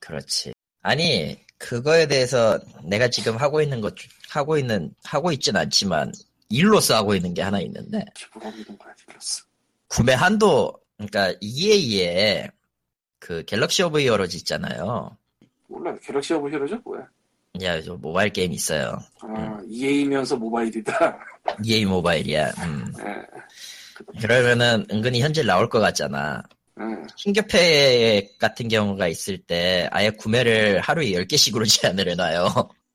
그렇지. 아니 그거에 대해서 내가 지금 하고 있는 것 중- 하고 있는 하고 있진 않지만 일로서 하고 있는 게 하나 있는데 기분 하고 있는 거야 플러스. 구매 한도 그러니까 EA의 그 Galaxy of Heroes 있잖아요. 몰라 Galaxy of Heroes죠 뭐야? 야, 저 모바일 게임 있어요. 아 EA면서 모바일이다. EA 모바일이야. 음. 예. 그러면은 은근히 현질 나올 것 같잖아. 예. 신규패 같은 경우가 있을 때 아예 구매를 하루에 10개씩으로 제한을 해놔요.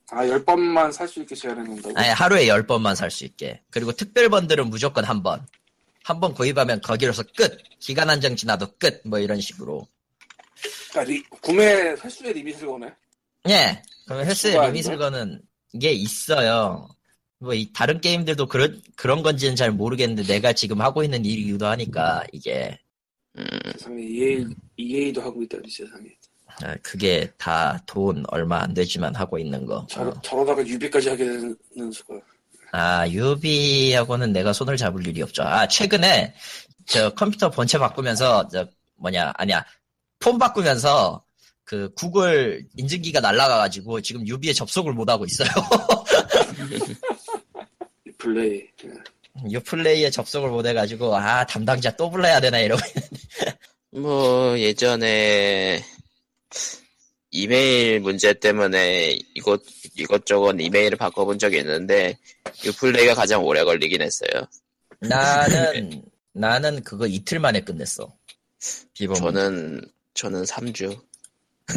아, 열 번만 살 수 있게 제한해놓는다고? 아예 하루에 10번만 살 수 있게. 그리고 특별 번들은 무조건 한 번. 한 번 구입하면 거기로서 끝. 기간 한정 지나도 끝. 뭐 이런 식으로. 그러니까 리- 구매 횟수에 리밋을 거네? 예. 그러면 횟수에 리밋을 거는 게 있어요. 뭐 이 다른 게임들도 그런 그런 건지는 잘 모르겠는데 내가 지금 하고 있는 일이기도 하니까 이게 음, 세상에 EA, EA도 하고 있다니 세상에. 아, 그게 다 돈 얼마 안 되지만 하고 있는 거. 저러, 어. 저러다가 유비까지 하게 되는 수가. 아 유비하고는 내가 손을 잡을 일이 없죠. 아 최근에 저 컴퓨터 본체 바꾸면서 저 뭐냐 아니야 폰 바꾸면서 그 구글 인증기가 날라가가지고 지금 유비에 접속을 못 하고 있어요. 플레이. 예. 유플레이에 접속을 못 해가지고 아 담당자 또 불러야 되나 이러고 뭐 예전에 이메일 문제 때문에 이것 이것저것 이메일을 바꿔본 적이 있는데 유플레이가 가장 오래 걸리긴 했어요. 나는 나는 그거 이틀 만에 끝냈어. 비번 저는 저는 3주.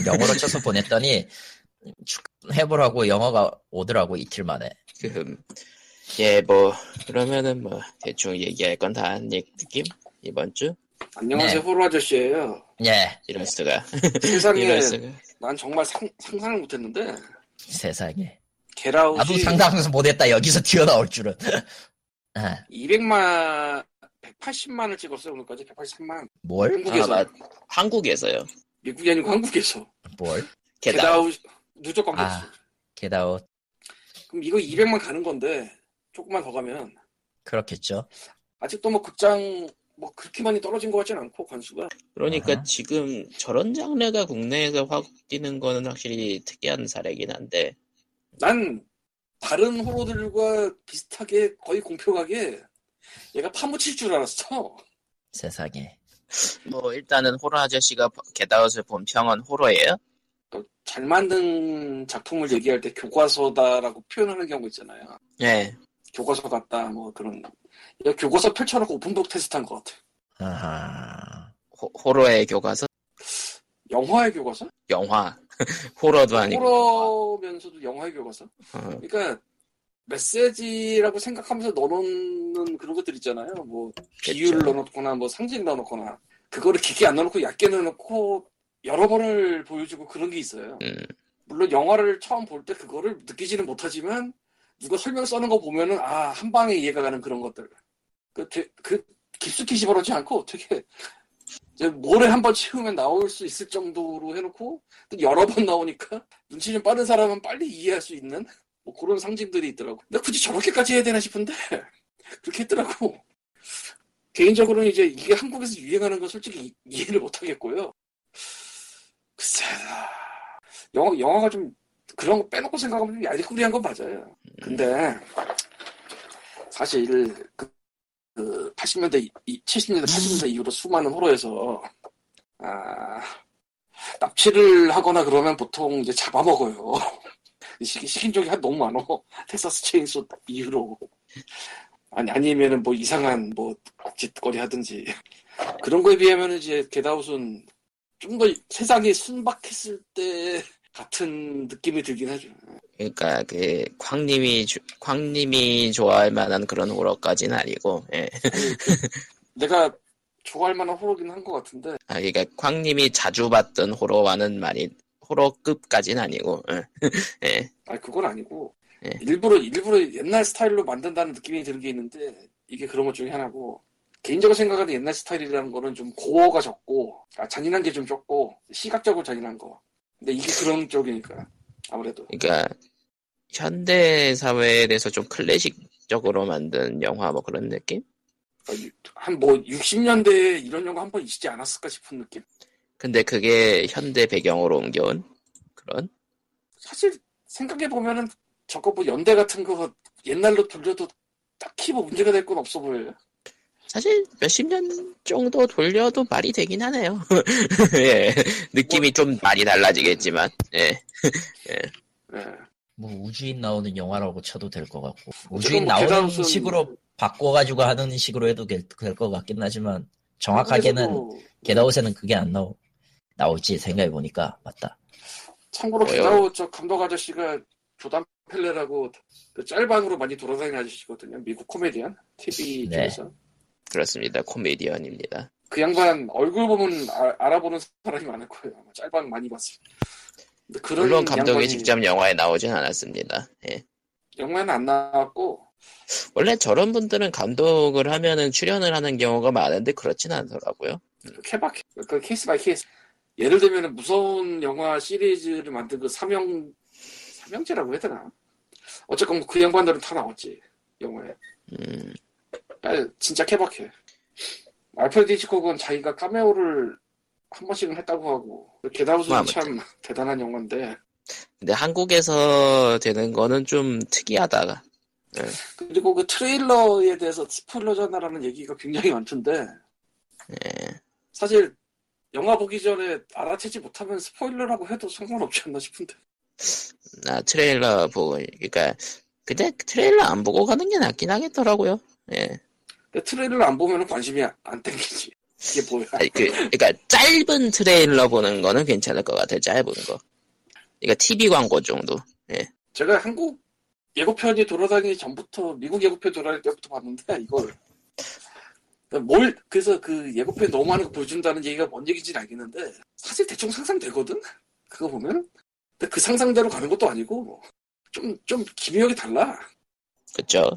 영어로 쳐서 보냈더니 축- 해보라고 영어가 오더라고 이틀 만에. 그, 예, 뭐, 그러면은 뭐, 대충 얘기할 건 다 한 느낌? 이번 주? 안녕하세요, 네. 호로 아저씨예요. 예 이럴 수가. 세상에 이럴 수가. 난 정말 상, 상상을 못했는데 세상에. 게라웃이 나도 상상해서 못했다 여기서 튀어나올 줄은. 아, 200만 180만을 찍었어요 오늘까지 183만 뭘? 아, 한국에서 맞, 한국에서요. 미국이 아니고 한국에서 뭘? 게다웃 누적 관계 없어 아 게다웃 그럼 이거 200만 가는 건데 조금만 더 가면 그렇겠죠. 아직도 뭐 극장 뭐 그렇게 많이 떨어진 것 같진 않고 관수가 그러니까 아하. 지금 저런 장르가 국내에서 확 뛰는 거는 확실히 특이한 사례긴 한데, 난 다른 호로들과 비슷하게 거의 공평하게 얘가 파묻힐 줄 알았어 세상에. 뭐, 일단은 호러 아저씨가 게다웃을 본 평은 호러예요? 그잘 만든 작품을 얘기할 때 교과서다라고 표현하는 경우 있잖아요 예. 교과서 같다 뭐 그런 교과서 펼쳐놓고 오픈북 테스트한 것 같아 아하. 호, 호러의 교과서? 영화의 교과서? 영화. 호러도 아니고. 호러면서도 영화의 교과서? 어, 그러니까 메시지라고 생각하면서 넣어놓는 그런 것들 있잖아요. 뭐 비유를 넣어놓거나 뭐 상징 넣어놓거나 그거를 깊게 안 넣어놓고 얕게 넣어놓고 여러 번을 보여주고 그런 게 있어요. 음, 물론 영화를 처음 볼 때 그거를 느끼지는 못하지만 누가 설명 써는 거 보면은 아 한 방에 이해가 가는 그런 것들 그, 되- 그 깊숙이 집어넣지 않고 되게 모래 한번 치우면 나올 수 있을 정도로 해놓고 또 여러 번 나오니까 눈치 좀 빠른 사람은 빨리 이해할 수 있는 뭐 그런 상징들이 있더라고. 근데 굳이 저렇게까지 해야 되나 싶은데 그렇게 했더라고. 개인적으로는 이제 이게 한국에서 유행하는 건 솔직히 이- 이해를 못 하겠고요. 글쎄, 영화 영화가 좀 그런 거 빼놓고 생각하면 좀 야리꾸리한 건 맞아요. 근데 사실 그, 그 80년대, 이- 70년대, 80년대 이후로 수많은 호러에서 아, 납치를 하거나 그러면 보통 이제 잡아먹어요. 시- 시킨 적이 한 너무 많어. 텍사스 체인소 이후로. 아니, 아니면은 뭐 이상한 뭐 짓거리 하든지. 그런 거에 비하면 이제 게다웃은 좀 더 세상이 순박했을 때 같은 느낌이 들긴 하죠. 그러니까 그 광님이 주- 광님이 좋아할 만한 그런 호러까지는 아니고, 예. 아니, 그 내가 좋아할 만한 호러긴 한 것 같은데 아, 그러니까 광님이 자주 봤던 호러와는 많이 호러급까지는 아니고, 예. 예. 아 그건 아니고 예. 일부러 일부러 옛날 스타일로 만든다는 느낌이 드는 게 있는데 이게 그런 것 중에 하나고 개인적으로 생각하는 옛날 스타일이라는 거는 좀 고어가 적고 아, 잔인한 게 좀 적고 시각적으로 잔인한 거 근데 이게 그런 쪽이니까 아무래도 그러니까 현대 사회에 대해서 좀 클래식적으로 만든 영화 뭐 그런 느낌? 한뭐 60년대에 이런 영화 한 번 있지 않았을까 싶은 느낌 근데 그게 현대 배경으로 옮겨온 그런? 사실 생각해 보면은 저거 뭐 연대 같은 거 옛날로 돌려도 딱히 뭐 문제가 될 건 없어 보여요 사실 몇십 년 정도 돌려도 말이 되긴 하네요. 예. 느낌이 좀 많이 달라지겠지만, 예. 예. 뭐 우주인 나오는 영화라고 쳐도 될 것 같고 우주인 뭐 나오는 게다웃은- 식으로 바꿔가지고 하는 식으로 해도 될 것 같긴 하지만 정확하게는 한국에서도 게다웃에는 그게 안 나오 나올지 생각해 보니까 맞다. 참고로 뭐요? 기다우 저 감독 아저씨가 조단 펠레라고 그 짤방으로 많이 돌아다니는 아저씨거든요. 미국 코미디언 TV 네. 쪽에서 그렇습니다. 코미디언입니다. 그 양반 얼굴 보면 아- 알아보는 사람이 많을 거예요. 아마 짤방 많이. 근데 그런 물론 감독이 양반이 직접 영화에 나오진 않았습니다. 예. 영화에는 안 나왔고 원래 저런 분들은 감독을 하면은 출연을 하는 경우가 많은데 그렇진 않더라고요. 그 케바 그 case by case 예를 들면 무서운 영화 시리즈를 만든 그 삼형 삼형제라고 해야 되나? 어쨌건 그 양반들은 다 나왔지 영화에. 음, 아, 진짜 케바케. 알프레드 히치콕은 자기가 카메오를 한 번씩은 했다고 하고 Get Out은 뭐, 참 대단한 영화인데 근데 한국에서 되는 거는 좀 특이하다. 그리고 그 트레일러에 대해서 스포일러잖아라는 얘기가 굉장히 많던데 예. 사실 영화 보기 전에 알아채지 못하면 스포일러라고 해도 상관없지 않나 싶은데 나 트레일러 보고, 그니까, 근데 트레일러 안 보고 가는 게 낫긴 하겠더라고요. 예. 근데 트레일러를 안 보면 관심이 안 땡기지. 이게 뭐야. 아니, 그, 그니까, 짧은 트레일러 보는 거는 괜찮을 것 같아요, 짧은 거. 그니까, TV 광고 정도. 제가 한국 예고편이 돌아다니기 전부터 미국 예고편 돌아다닐 때부터 봤는데 이걸. 뭘 그래서 그 예고편 너무 많은 거 보여준다는 얘기가 뭔 얘기인지는 알겠는데 사실 대충 상상되거든? 그거 보면? 근데 그 상상대로 가는 것도 아니고 좀좀 기묘하게 달라. 그쵸?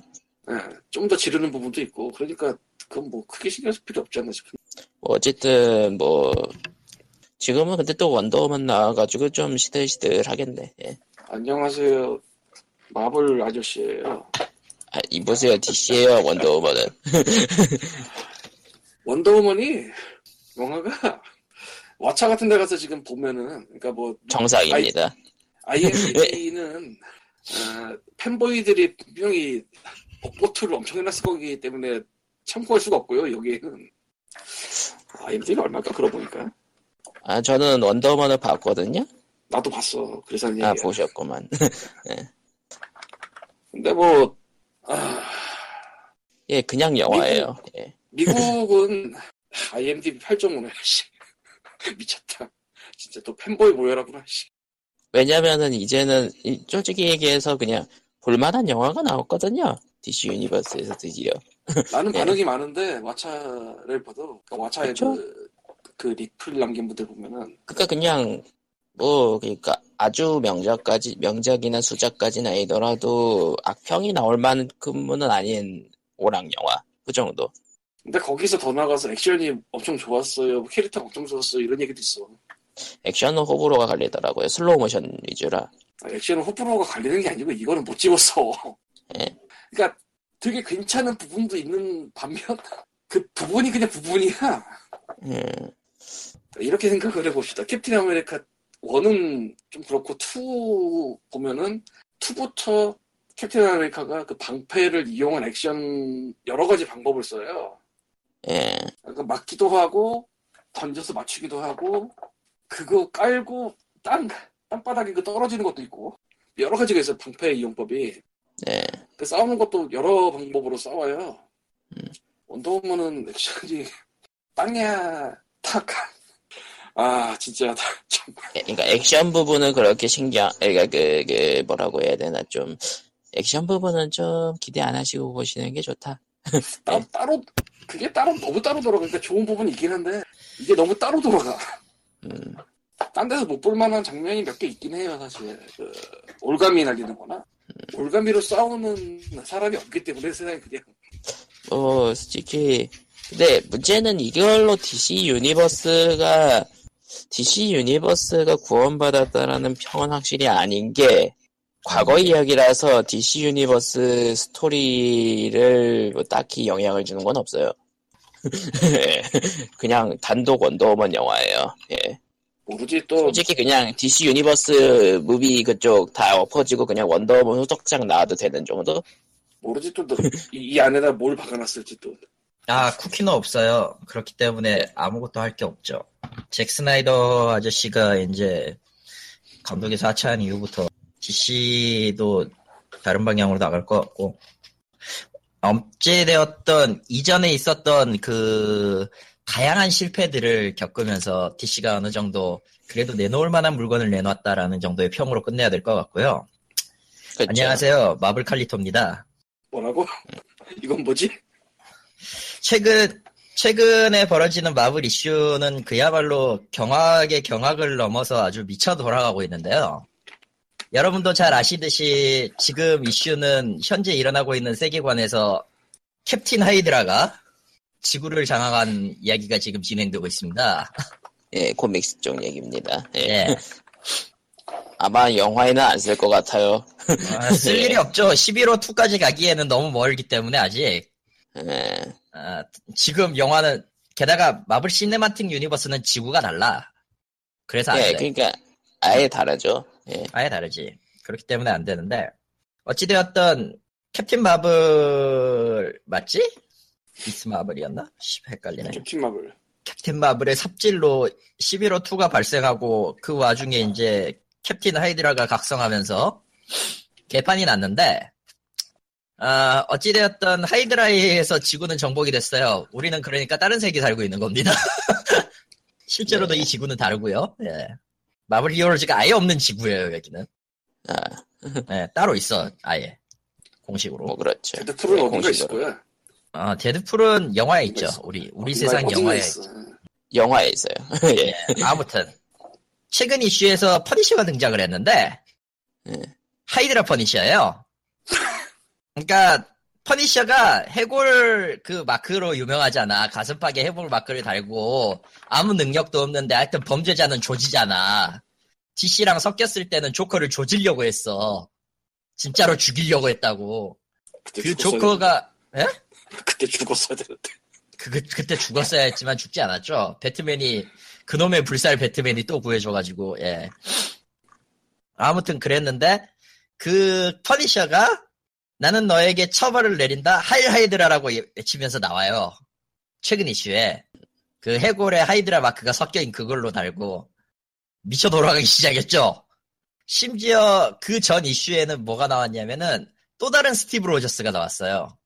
좀 더 지르는 부분도 있고 그러니까 그건 뭐 크게 신경 쓸 필요 없지 않나 싶은데 뭐, 어쨌든, 뭐, 지금은 근데 또 원더우먼 나와가지고 좀 시들시들 하겠네. 예. 안녕하세요 마블 아저씨예요 아, 이보세요, DC에요, 원더우먼은. 원더우먼이 영화가 왓챠 같은 데 가서 지금 보면은 그러니까 뭐 정상입니다. IMDb는 어, 팬보이들이 분명히 업보트를 엄청 해놨을 거기 때문에 참고할 수가 없고요. 여기에는 IMDb가 얼마일까 그러고 보니까 아, 저는 원더우먼을 봤거든요? 나도 봤어. 그래서 아, 얘기야. 보셨구만. 근데 뭐 아, 예, 그냥 영화예요. 예. 미국 은 IMDb 8.5네. 미쳤다. 진짜 또 팬보이 모여라구나. 씨. 왜냐면은 이제는 이- 솔직히 얘기해서 그냥 볼만한 영화가 나왔거든요. DC 유니버스에서 드디어. 나는 예. 반응이 많은데 왓챠를 봐도 그러니까 왓챠에? 그, 그 리플 남긴 분들 보면은 그러니까 그냥 뭐 그러니까 아주 명작까지 명작이나 수작까지는 아니더라도 악평이 나올 만큼은 아닌 오락 영화 그 정도. 근데 거기서 더 나가서 액션이 엄청 좋았어요. 캐릭터가 엄청 좋았어요. 이런 얘기도 있어. 액션은 호불호가 갈리더라고요. 슬로우 모션 위주라. 아, 액션은 호불호가 갈리는 게 아니고 이거는 못 집었어. 예. 그러니까 되게 괜찮은 부분도 있는 반면 그 부분이 그냥 부분이야. 음, 이렇게 생각을 해봅시다. 캡틴 아메리카 1은 좀 그렇고 2 보면은 2부터 캡틴 아메리카가 그 방패를 이용한 액션 여러 가지 방법을 써요. 예. 그러니까 맞기도 하고 던져서 맞추기도 하고 그거 깔고 땅 땅바닥에 그 떨어지는 것도 있고 여러 가지가 있어요 방패 이용법이 네. 그 싸우는 것도 여러 방법으로 싸워요 음. 원더우먼은 액션이 땅이야 탁 아 진짜 참 예, 그러니까 액션 부분은 그렇게 신경, 그러니까 그, 그 뭐라고 해야 되나 좀 액션 부분은 좀 기대 안 하시고 보시는 게 좋다. 따, 따로 그게 따로 너무 따로 돌아가 그러니까 좋은 부분이 있긴 한데 이게 너무 따로 돌아가 음, 딴 데서 못 볼 만한 장면이 몇 개 있긴 해요, 사실. 그, 올가미 날리는 거나. 올가미로 싸우는 사람이 없기 때문에 세상에 그냥. 뭐 솔직히 근데 문제는 이걸로 DC 유니버스가 DC 유니버스가 구원받았다라는 평은 확실히 아닌 게 과거 이야기라서 DC 유니버스 스토리를 뭐 딱히 영향을 주는 건 없어요. 그냥 단독 원더우먼 영화예요. 예. 모르지 또, 솔직히 그냥 DC 유니버스 movie 그쪽 다 엎어지고 그냥 원더우먼 후속작 나와도 되는 정도? 모르지 또, 이 안에다 뭘 박아놨을지 또. 아, 쿠키는 없어요. 그렇기 때문에 아무것도 할 게 없죠. 잭 스나이더 아저씨가 이제 감독에서 하차한 이후부터 DC도 다른 방향으로 나갈 것 같고, 엄제되었던, 이전에 있었던 그, 다양한 실패들을 겪으면서 DC가 어느 정도, 그래도 내놓을 만한 물건을 내놨다라는 정도의 평으로 끝내야 될 것 같고요. 그쵸? 안녕하세요. 마블 칼리토입니다. 뭐라고? 이건 뭐지? 최근 최근에 벌어지는 마블 이슈는 그야말로 경악의 경악을 넘어서 아주 미쳐 돌아가고 있는데요. 여러분도 잘 아시듯이 지금 이슈는 현재 일어나고 있는 세계관에서 캡틴 하이드라가 지구를 장악한 이야기가 지금 진행되고 있습니다. 예, 코믹스 쪽 얘기입니다. 예. 예. 아마 영화에는 안 쓸 것 같아요. 아, 쓸 일이 없죠. 시빌 워 2까지 가기에는 너무 멀기 때문에 아직 예. 아, 지금 영화는 게다가 마블 시네마틱 유니버스는 지구가 달라. 그래서 안 예, 돼. 그러니까 아예 다르죠. 예. 아예 다르지. 그렇기 때문에 안 되는데 어찌되었던 캡틴 마블 맞지? 미스 마블이었나? 씨, 헷갈리네. 캡틴 마블. 캡틴 마블의 삽질로 11호 2가 발생하고 그 와중에 이제 캡틴 하이드라가 각성하면서 개판이 났는데 아, 어찌되었던 하이드라에서 지구는 정복이 됐어요. 우리는 그러니까 다른 세계 살고 있는 겁니다. 실제로도 네. 이 지구는 다르고요. 예. 마블 히어로즈가 아예 없는 지구예요, 여기는. 아, 예, 따로 있어, 아예. 공식으로. 뭐 그렇죠. 데드풀은 예, 어디가 있을 공식으로. 거야? 아, 데드풀은 영화에 있죠. 우리, 우리 세상 영화에. 있어? 영화에 있어요. 예. 아무튼. 최근 이슈에서 퍼니셔가 등장을 했는데, 예. 하이드라 퍼니셔예요. 그러니까 퍼니셔가 해골 그 마크로 유명하잖아. 가슴팍에 해골 마크를 달고 아무 능력도 없는데 하여튼 범죄자는 조지잖아. DC랑 섞였을 때는 조커를 조지려고 했어. 진짜로 죽이려고 했다고. 그 조커가 되는데. 그때 죽었어야 되는데. 그, 그- 그때 죽었어야 했지만 죽지 않았죠. 배트맨이 그놈의 불살 배트맨이 또 구해줘가지고 예. 아무튼 그랬는데 그 퍼니셔가 나는 너에게 처벌을 내린다 하일 하이드라라고 외치면서 나와요. 최근 이슈에 그 해골의 하이드라 마크가 섞인 그걸로 달고 미쳐 돌아가기 시작했죠. 심지어 그 전 이슈에는 뭐가 나왔냐면은 또 다른 스티브 로저스가 나왔어요.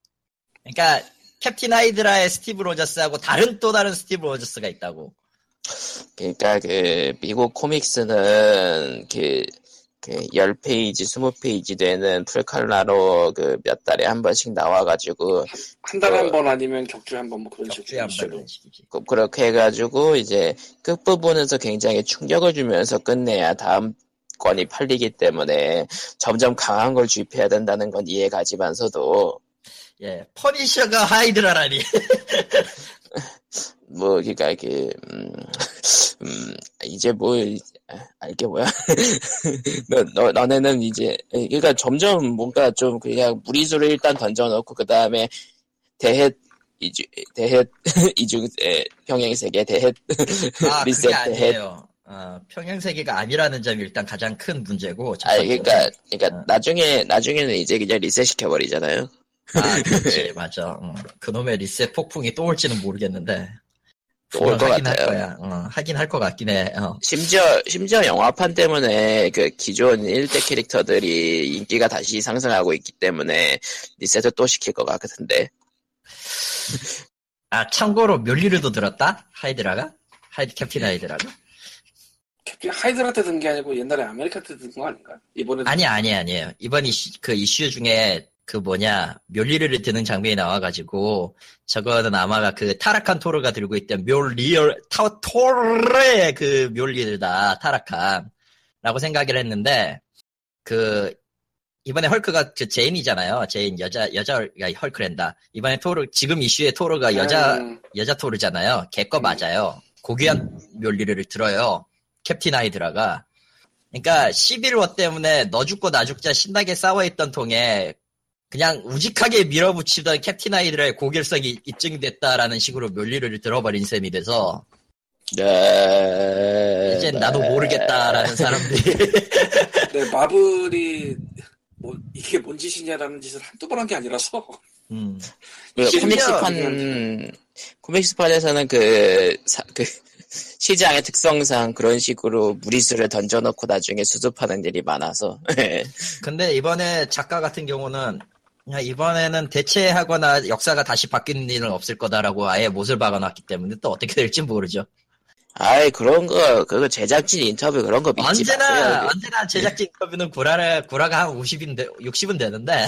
그러니까 캡틴 하이드라의 스티브 로저스하고 다른 또 다른 스티브 로저스가 있다고. 그러니까 그 미국 코믹스는 그, 그 10페이지, 20페이지 되는 풀칼라로 그 몇 달에 한 번씩 나와가지고 한 달에 그- 한번 아니면 격주에 한 번 뭐 그런 격주에 한 식으로. 그- 그렇게 해가지고 이제 끝부분에서 굉장히 충격을 주면서 끝내야 다음 권이 팔리기 때문에 점점 강한 걸 주입해야 된다는 건 이해가지만서도 예, 퍼니셔가 하이드라라니. 뭐 그러니까 이게 음, 음, 이제 뭐 아, 알게 뭐야 너, 너 너네는 이제 그러니까 점점 뭔가 좀 그냥 무리수를 일단 던져놓고 그 다음에 대해 이주 대해 이중 에, 평행 세계 대해 아, 리셋 해. 아니에요. 어, 평행세계가 아니라는 점이 일단 가장 큰 문제고. 첫 아. 그러니까 그러니까 어. 나중에 나중에는 이제 그냥 리셋 시켜버리잖아요. 아, 그렇지, 맞아. 어, 그놈의 리셋 폭풍이 또 올지는 모르겠는데. 또 올것 하긴 할 같아요. 거야. 어, 하긴 할 것 같긴 해. 어. 심지어 심지어 영화판 때문에 그 기존 1대 캐릭터들이 인기가 다시 상승하고 있기 때문에 리셋을 또 시킬 것 같은데 아, 참고로 묠니르도 들었다? 하이드라가? 하이드 캡틴 하이드라가? 캡틴 하이드라 때 든 게 아니고 옛날에 아메리카 때 든 거 아닌가? 이번에 아니, 아니, 아니에요. 이번 이슈, 그 이슈 중에 그 뭐냐, 묠니르를 드는 장면이 나와가지고, 저거는 아마 그 타락한 토르가 들고 있던 멸리얼, 타, 토르의 그 묠니르다, 타락한. 라고 생각을 했는데, 그, 이번에 헐크가 그 제인이잖아요. 제인 여자, 여자가 헐크랜다. 이번에 토르, 지금 이슈의 토르가 여자, 음, 여자 토르잖아요. 걔거 음. 맞아요. 고귀한 멸리를 들어요. 캡틴 하이드라가. 그러니까 11호 때문에 너 죽고 나 죽자 신나게 싸워있던 통에 그냥 우직하게 밀어붙이던 캡틴 하이드라의 고결성이 입증됐다라는 식으로 멸리를 들어버린 셈이 돼서 네. 이제 나도 모르겠다라는 사람들이 네, 마블이 뭐 이게 뭔 짓이냐라는 짓을 한두 번 한 게 아니라서. 음, 그 심지어 코믹스판 코믹스판에서는 그, 사- 그 시장의 특성상 그런 식으로 무리수를 던져놓고 나중에 수습하는 일이 많아서. 근데 이번에 작가 같은 경우는 이번에는 대체하거나 역사가 다시 바뀌는 일은 없을 거다라고 아예 못을 박아놨기 때문에 또 어떻게 될지 모르죠. 아이 그런 거 그거 제작진 인터뷰 그런 거 믿지 언제나 마세요. 언제나 제작진 인터뷰는 구라를 구라가 한 50인데 60은 되는데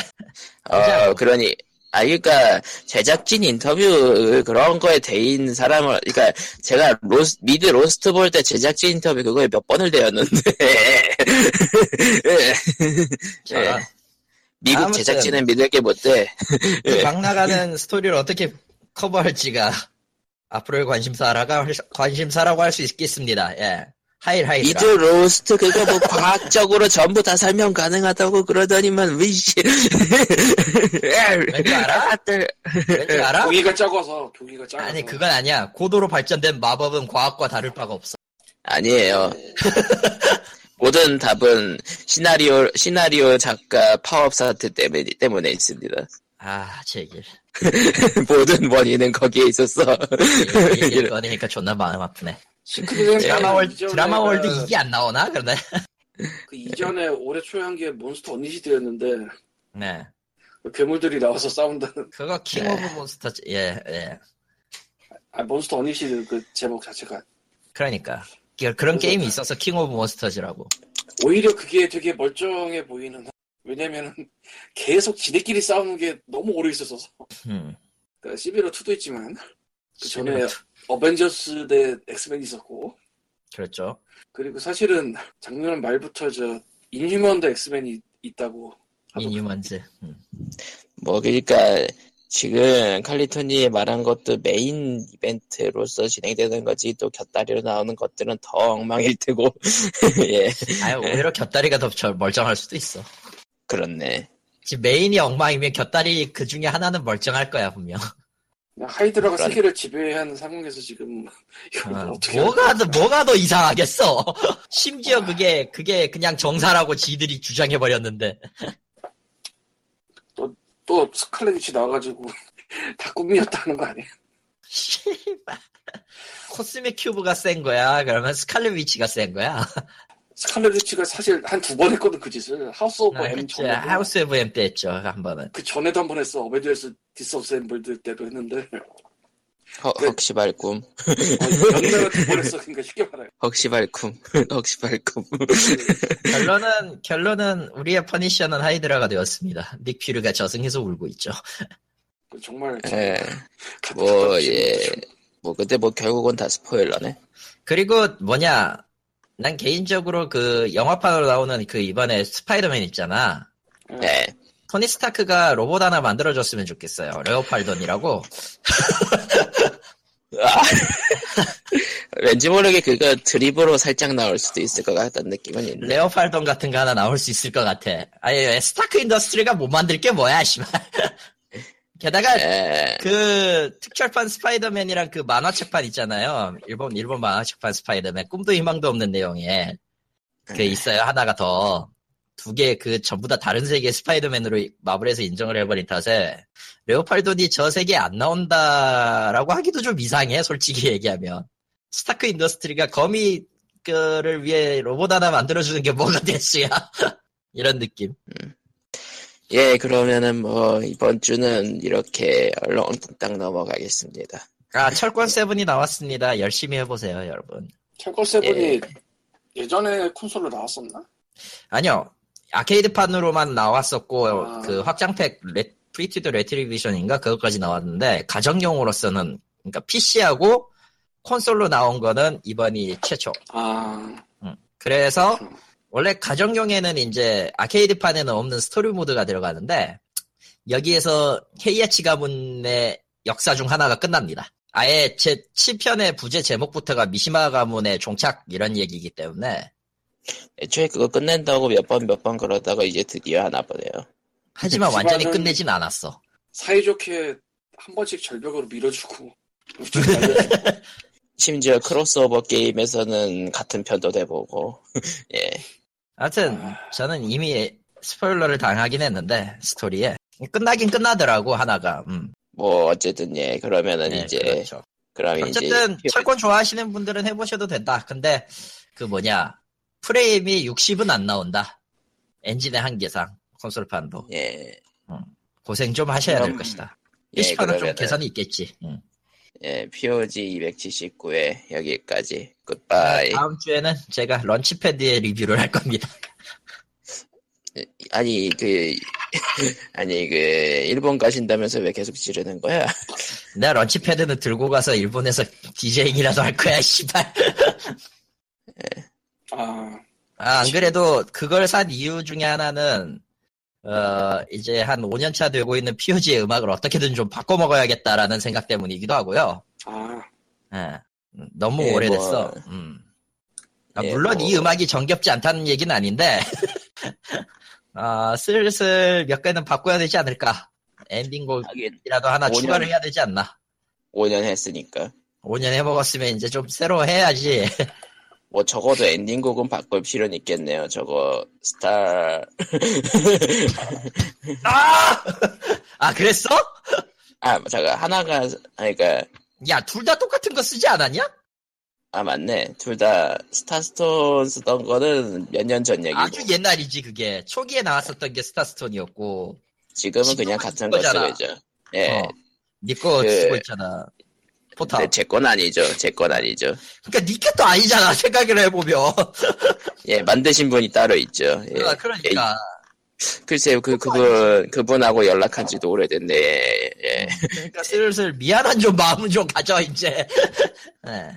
어 그러니 아 그러니까 제작진 인터뷰 그런 거에 데인 사람을 그러니까 제가 로스 미드 로스트 볼 때 제작진 인터뷰 그거에 몇 번을 데었는데 자, 예. 미국. 제작진은 믿을 게 못돼. 예. 막 나가는 스토리를 어떻게 커버할지가 앞으로의 관심사라가 관심사라고 할 수 있겠습니다. 예. 하일 하이드라. 미드 로스트 그거 뭐 과학적으로 전부 다 설명 가능하다고 그러더니만 위씨 왠지 알아? 왠지 알아? 교기가 작아서 교기가 작아서 아니 그건 아니야. 고도로 발전된 마법은 과학과 다를 바가 없어. 아니에요. 모든 답은 시나리오 시나리오 작가 파업 사태 때문에 때문에 있습니다. 아, 제 얘기를. 모든 원인은 거기에 있었어. 이 얘기를 꺼내니까 존나 마음 아프네. 드라마 월 이전에 드라마 월드 그- 이게 안 나오나? 그런데. 그 이전에 올해 초에 한 게 Monster Unleashed였는데 네. 그 괴물들이 나와서 싸운다는 그거 King 네. of Monster 예, 예. 아 Monster Unleashed 그 제목 자체가 그러니까. 그- 그런 그래서- 게임이 있어서 King of Monsters라고. 오히려 그게 되게 멀쩡해 보이는 왜냐면은 계속 지네끼리 싸우는 게 너무 오래 있었어서 음. 그 Civil War 2도 있지만 그 전에 어벤져스 대 엑스맨 있었고 그렇죠. 그리고 사실은 작년 말부터 저 인휴먼 대 엑스맨이 있다고. 인휴먼즈. 음. 뭐 그러니까 지금 칼리토니 말한 것도 메인 이벤트로서 진행되는 거지 또 곁다리로 나오는 것들은 더 엉망일 테고 예 아유, 오히려 곁다리가 더 절- 멀쩡할 수도 있어. 그렇네. 지금 메인이 엉망이면 곁다리 그 중에 하나는 멀쩡할 거야, 분명. 하이드라가 그러네. 세계를 지배하는 상황에서 지금 아, 어떻게 뭐가 더, 뭐가 더 이상하겠어. 심지어 그게, 그게 그냥 정사라고 지들이 주장해 버렸는데. 또 스칼렛이 나와가지고 다 꿈이었다는 거? 씨발. Cosmic Cube가 센 거야? 그러면 스칼렛 위치가 센 거야? 스칼렛 위치가 사실 한 두 번 했거든 그 짓을 House of 아, M. 전에 House of M 때 했죠, 한 번은. 그 전에도 한 번 했어 Avengers Disassembled 때도 했는데 허, 헉시발 꿈 어, 연달아 했어 그러니까 쉽게 말해 헉시발 꿈 헉시발 꿈 결론은, 결론은, 우리의 퍼니셔는 하이드라가 되었습니다. 닉 퓨리가 저승에서 울고 있죠. 그 정말 예. 갖다 뭐, 예. 뭐 근데 뭐 결국은 다 스포일러네. 그리고 뭐냐, 난 개인적으로 그 영화판으로 나오는 그 이번에 스파이더맨 있잖아. 네. 토니 스타크가 로봇 하나 만들어줬으면 좋겠어요. 레오파르돈이라고. 아. 왠지 모르게 그거 드립으로 살짝 나올 수도 있을 것 같다는 느낌은 있네. 레오파르돈 같은 거 하나 나올 수 있을 것 같아. 아니, 스타크 인더스트리가 못 만들 게 뭐야, 씨발. 게다가 예. 그 특별판 스파이더맨이랑 그 만화책판 있잖아요. 일본 일본 만화책판 스파이더맨 꿈도 희망도 없는 내용에 그 있어요. 하나가 더 두 개 그 전부 다 다른 세계 스파이더맨으로 마블에서 인정을 해버린 탓에 레오파르돈이 저 세계에 안 나온다라고 하기도 좀 이상해. 솔직히 얘기하면 스타크 인더스트리가 거미를 위해 로봇 하나 만들어주는 게 뭐가 대수야 이런 느낌. 예, 그러면은 뭐 이번 주는 이렇게 얼렁뚱땅 넘어가겠습니다. 아 철권 Seven이 나왔습니다. 열심히 해보세요, 여러분. 철권 Seven이 예. 전에 콘솔로 나왔었나? 아니요. 아케이드판으로만 나왔었고, 아. 그 확장팩 레, Fated Retribution인가? 그것까지 나왔는데, 가정용으로서는, 그러니까 PC하고 콘솔로 나온 거는 이번이 최초. 아 그래서, 그렇죠. 원래 가정용에는 이제 아케이드판에는 없는 스토리 모드가 들어가는데, 여기에서 헤이아치 가문의 역사 중 하나가 끝납니다. 아예 제 7편의 부제 제목부터가 미시마 가문의 종착 이런 얘기이기 때문에, 애초에 그거 끝낸다고 몇 번 몇 번 그러다가 이제 드디어 하나 보네요. 하지만 근데 완전히 끝내진 않았어. 사이좋게 한 번씩 절벽으로 밀어주고 심지어 크로스오버 게임에서는 같은 편도 돼보고 예. 하여튼 아. 저는 이미 스포일러를 당하긴 했는데 스토리에 끝나긴 끝나더라고 하나가. 음. 뭐 어쨌든 예 그러면은 네, 이제 그렇죠. 그럼 어쨌든 이제 철권 좋아하시는 분들은 해보셔도 된다. 근데 그 뭐냐 프레임이 60은 안 나온다. 엔진의 한계상 콘솔판도 예. 고생 좀 하셔야 될 그럼, 것이다. 예, PC판은 좀 그러면은 개선이 있겠지. 음. 예, POG 279회 여기까지 굿바이. 다음 주에는 제가 런치패드의 리뷰를 할 겁니다. 아니 그 아니 그 일본 가신다면서 왜 계속 지르는 거야? 내가 런치패드는 들고 가서 일본에서 디제잉이라도 할 거야, 씨발. 아 아, 안 그래도 그걸 산 이유 중에 하나는, 어, 이제 한 5년 차 되고 있는 POG의 음악을 어떻게든 좀 바꿔 먹어야겠다라는 생각 때문이기도 하고요. 아, 예. 음, 너무 예, 오래됐어. 뭐. 음. 아, 예, 물론 뭐. 이 음악이 정겹지 않다는 얘기는 아닌데, 아, 슬슬 몇 개는 바꿔야 되지 않을까. 엔딩곡이라도 하나 5년. 추가를 해야 되지 않나. 5년 했으니까 5년 해먹었으면 이제 좀 새로 해야지. 뭐 적어도 엔딩곡은 바꿀 필요는 있겠네요. 저거 스타 아! 아, 그랬어? 아 잠깐 하나가 그러니까 야, 둘 다 똑같은 거 쓰지 않았냐? 아 맞네 둘 다 스타스톤 쓰던 거는 몇 년 전 얘기고 아주 옛날이지, 그게. 초기에 나왔었던 게 스타스톤이었고. 지금은 그냥 같은 거. 쓰고 있죠. 예. 어. 니거 그- 쓰고 있잖아. 포탑. 근데 제건 아니죠. 제 건 아니죠. 그니까 니게 또 아니잖아, 생각을 해보면. 예, 만드신 분이 따로 있죠. 예. 아, 그러니까. 글쎄요, 그, 그분, 그분하고 연락한 지도 오래됐네. 예. 그러니까 슬슬 미안한 좀 마음은 좀 가져, 이제. 예.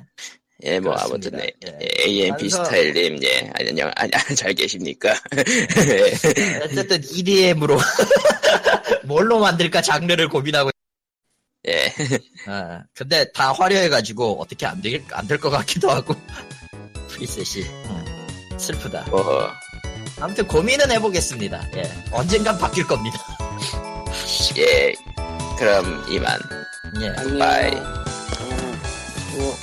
예, 뭐, 그렇습니다. 아무튼, 예. 예. 예, AMP 완성- 스타일님, 예. 안녕, 아니, 잘 계십니까? 예. 어쨌든 EDM으로 뭘로 만들까 장르를 고민하고. 예. 어, 근데 다 화려해가지고 어떻게 안 될, 안될 것 같기도 하고. 프리셋이. 음, 슬프다. 뭐, 아무튼 고민은 해보겠습니다. 예. 언젠간 바뀔 겁니다. 예. 그럼, 이만. 예. 안녕. 바이. 음, 뭐,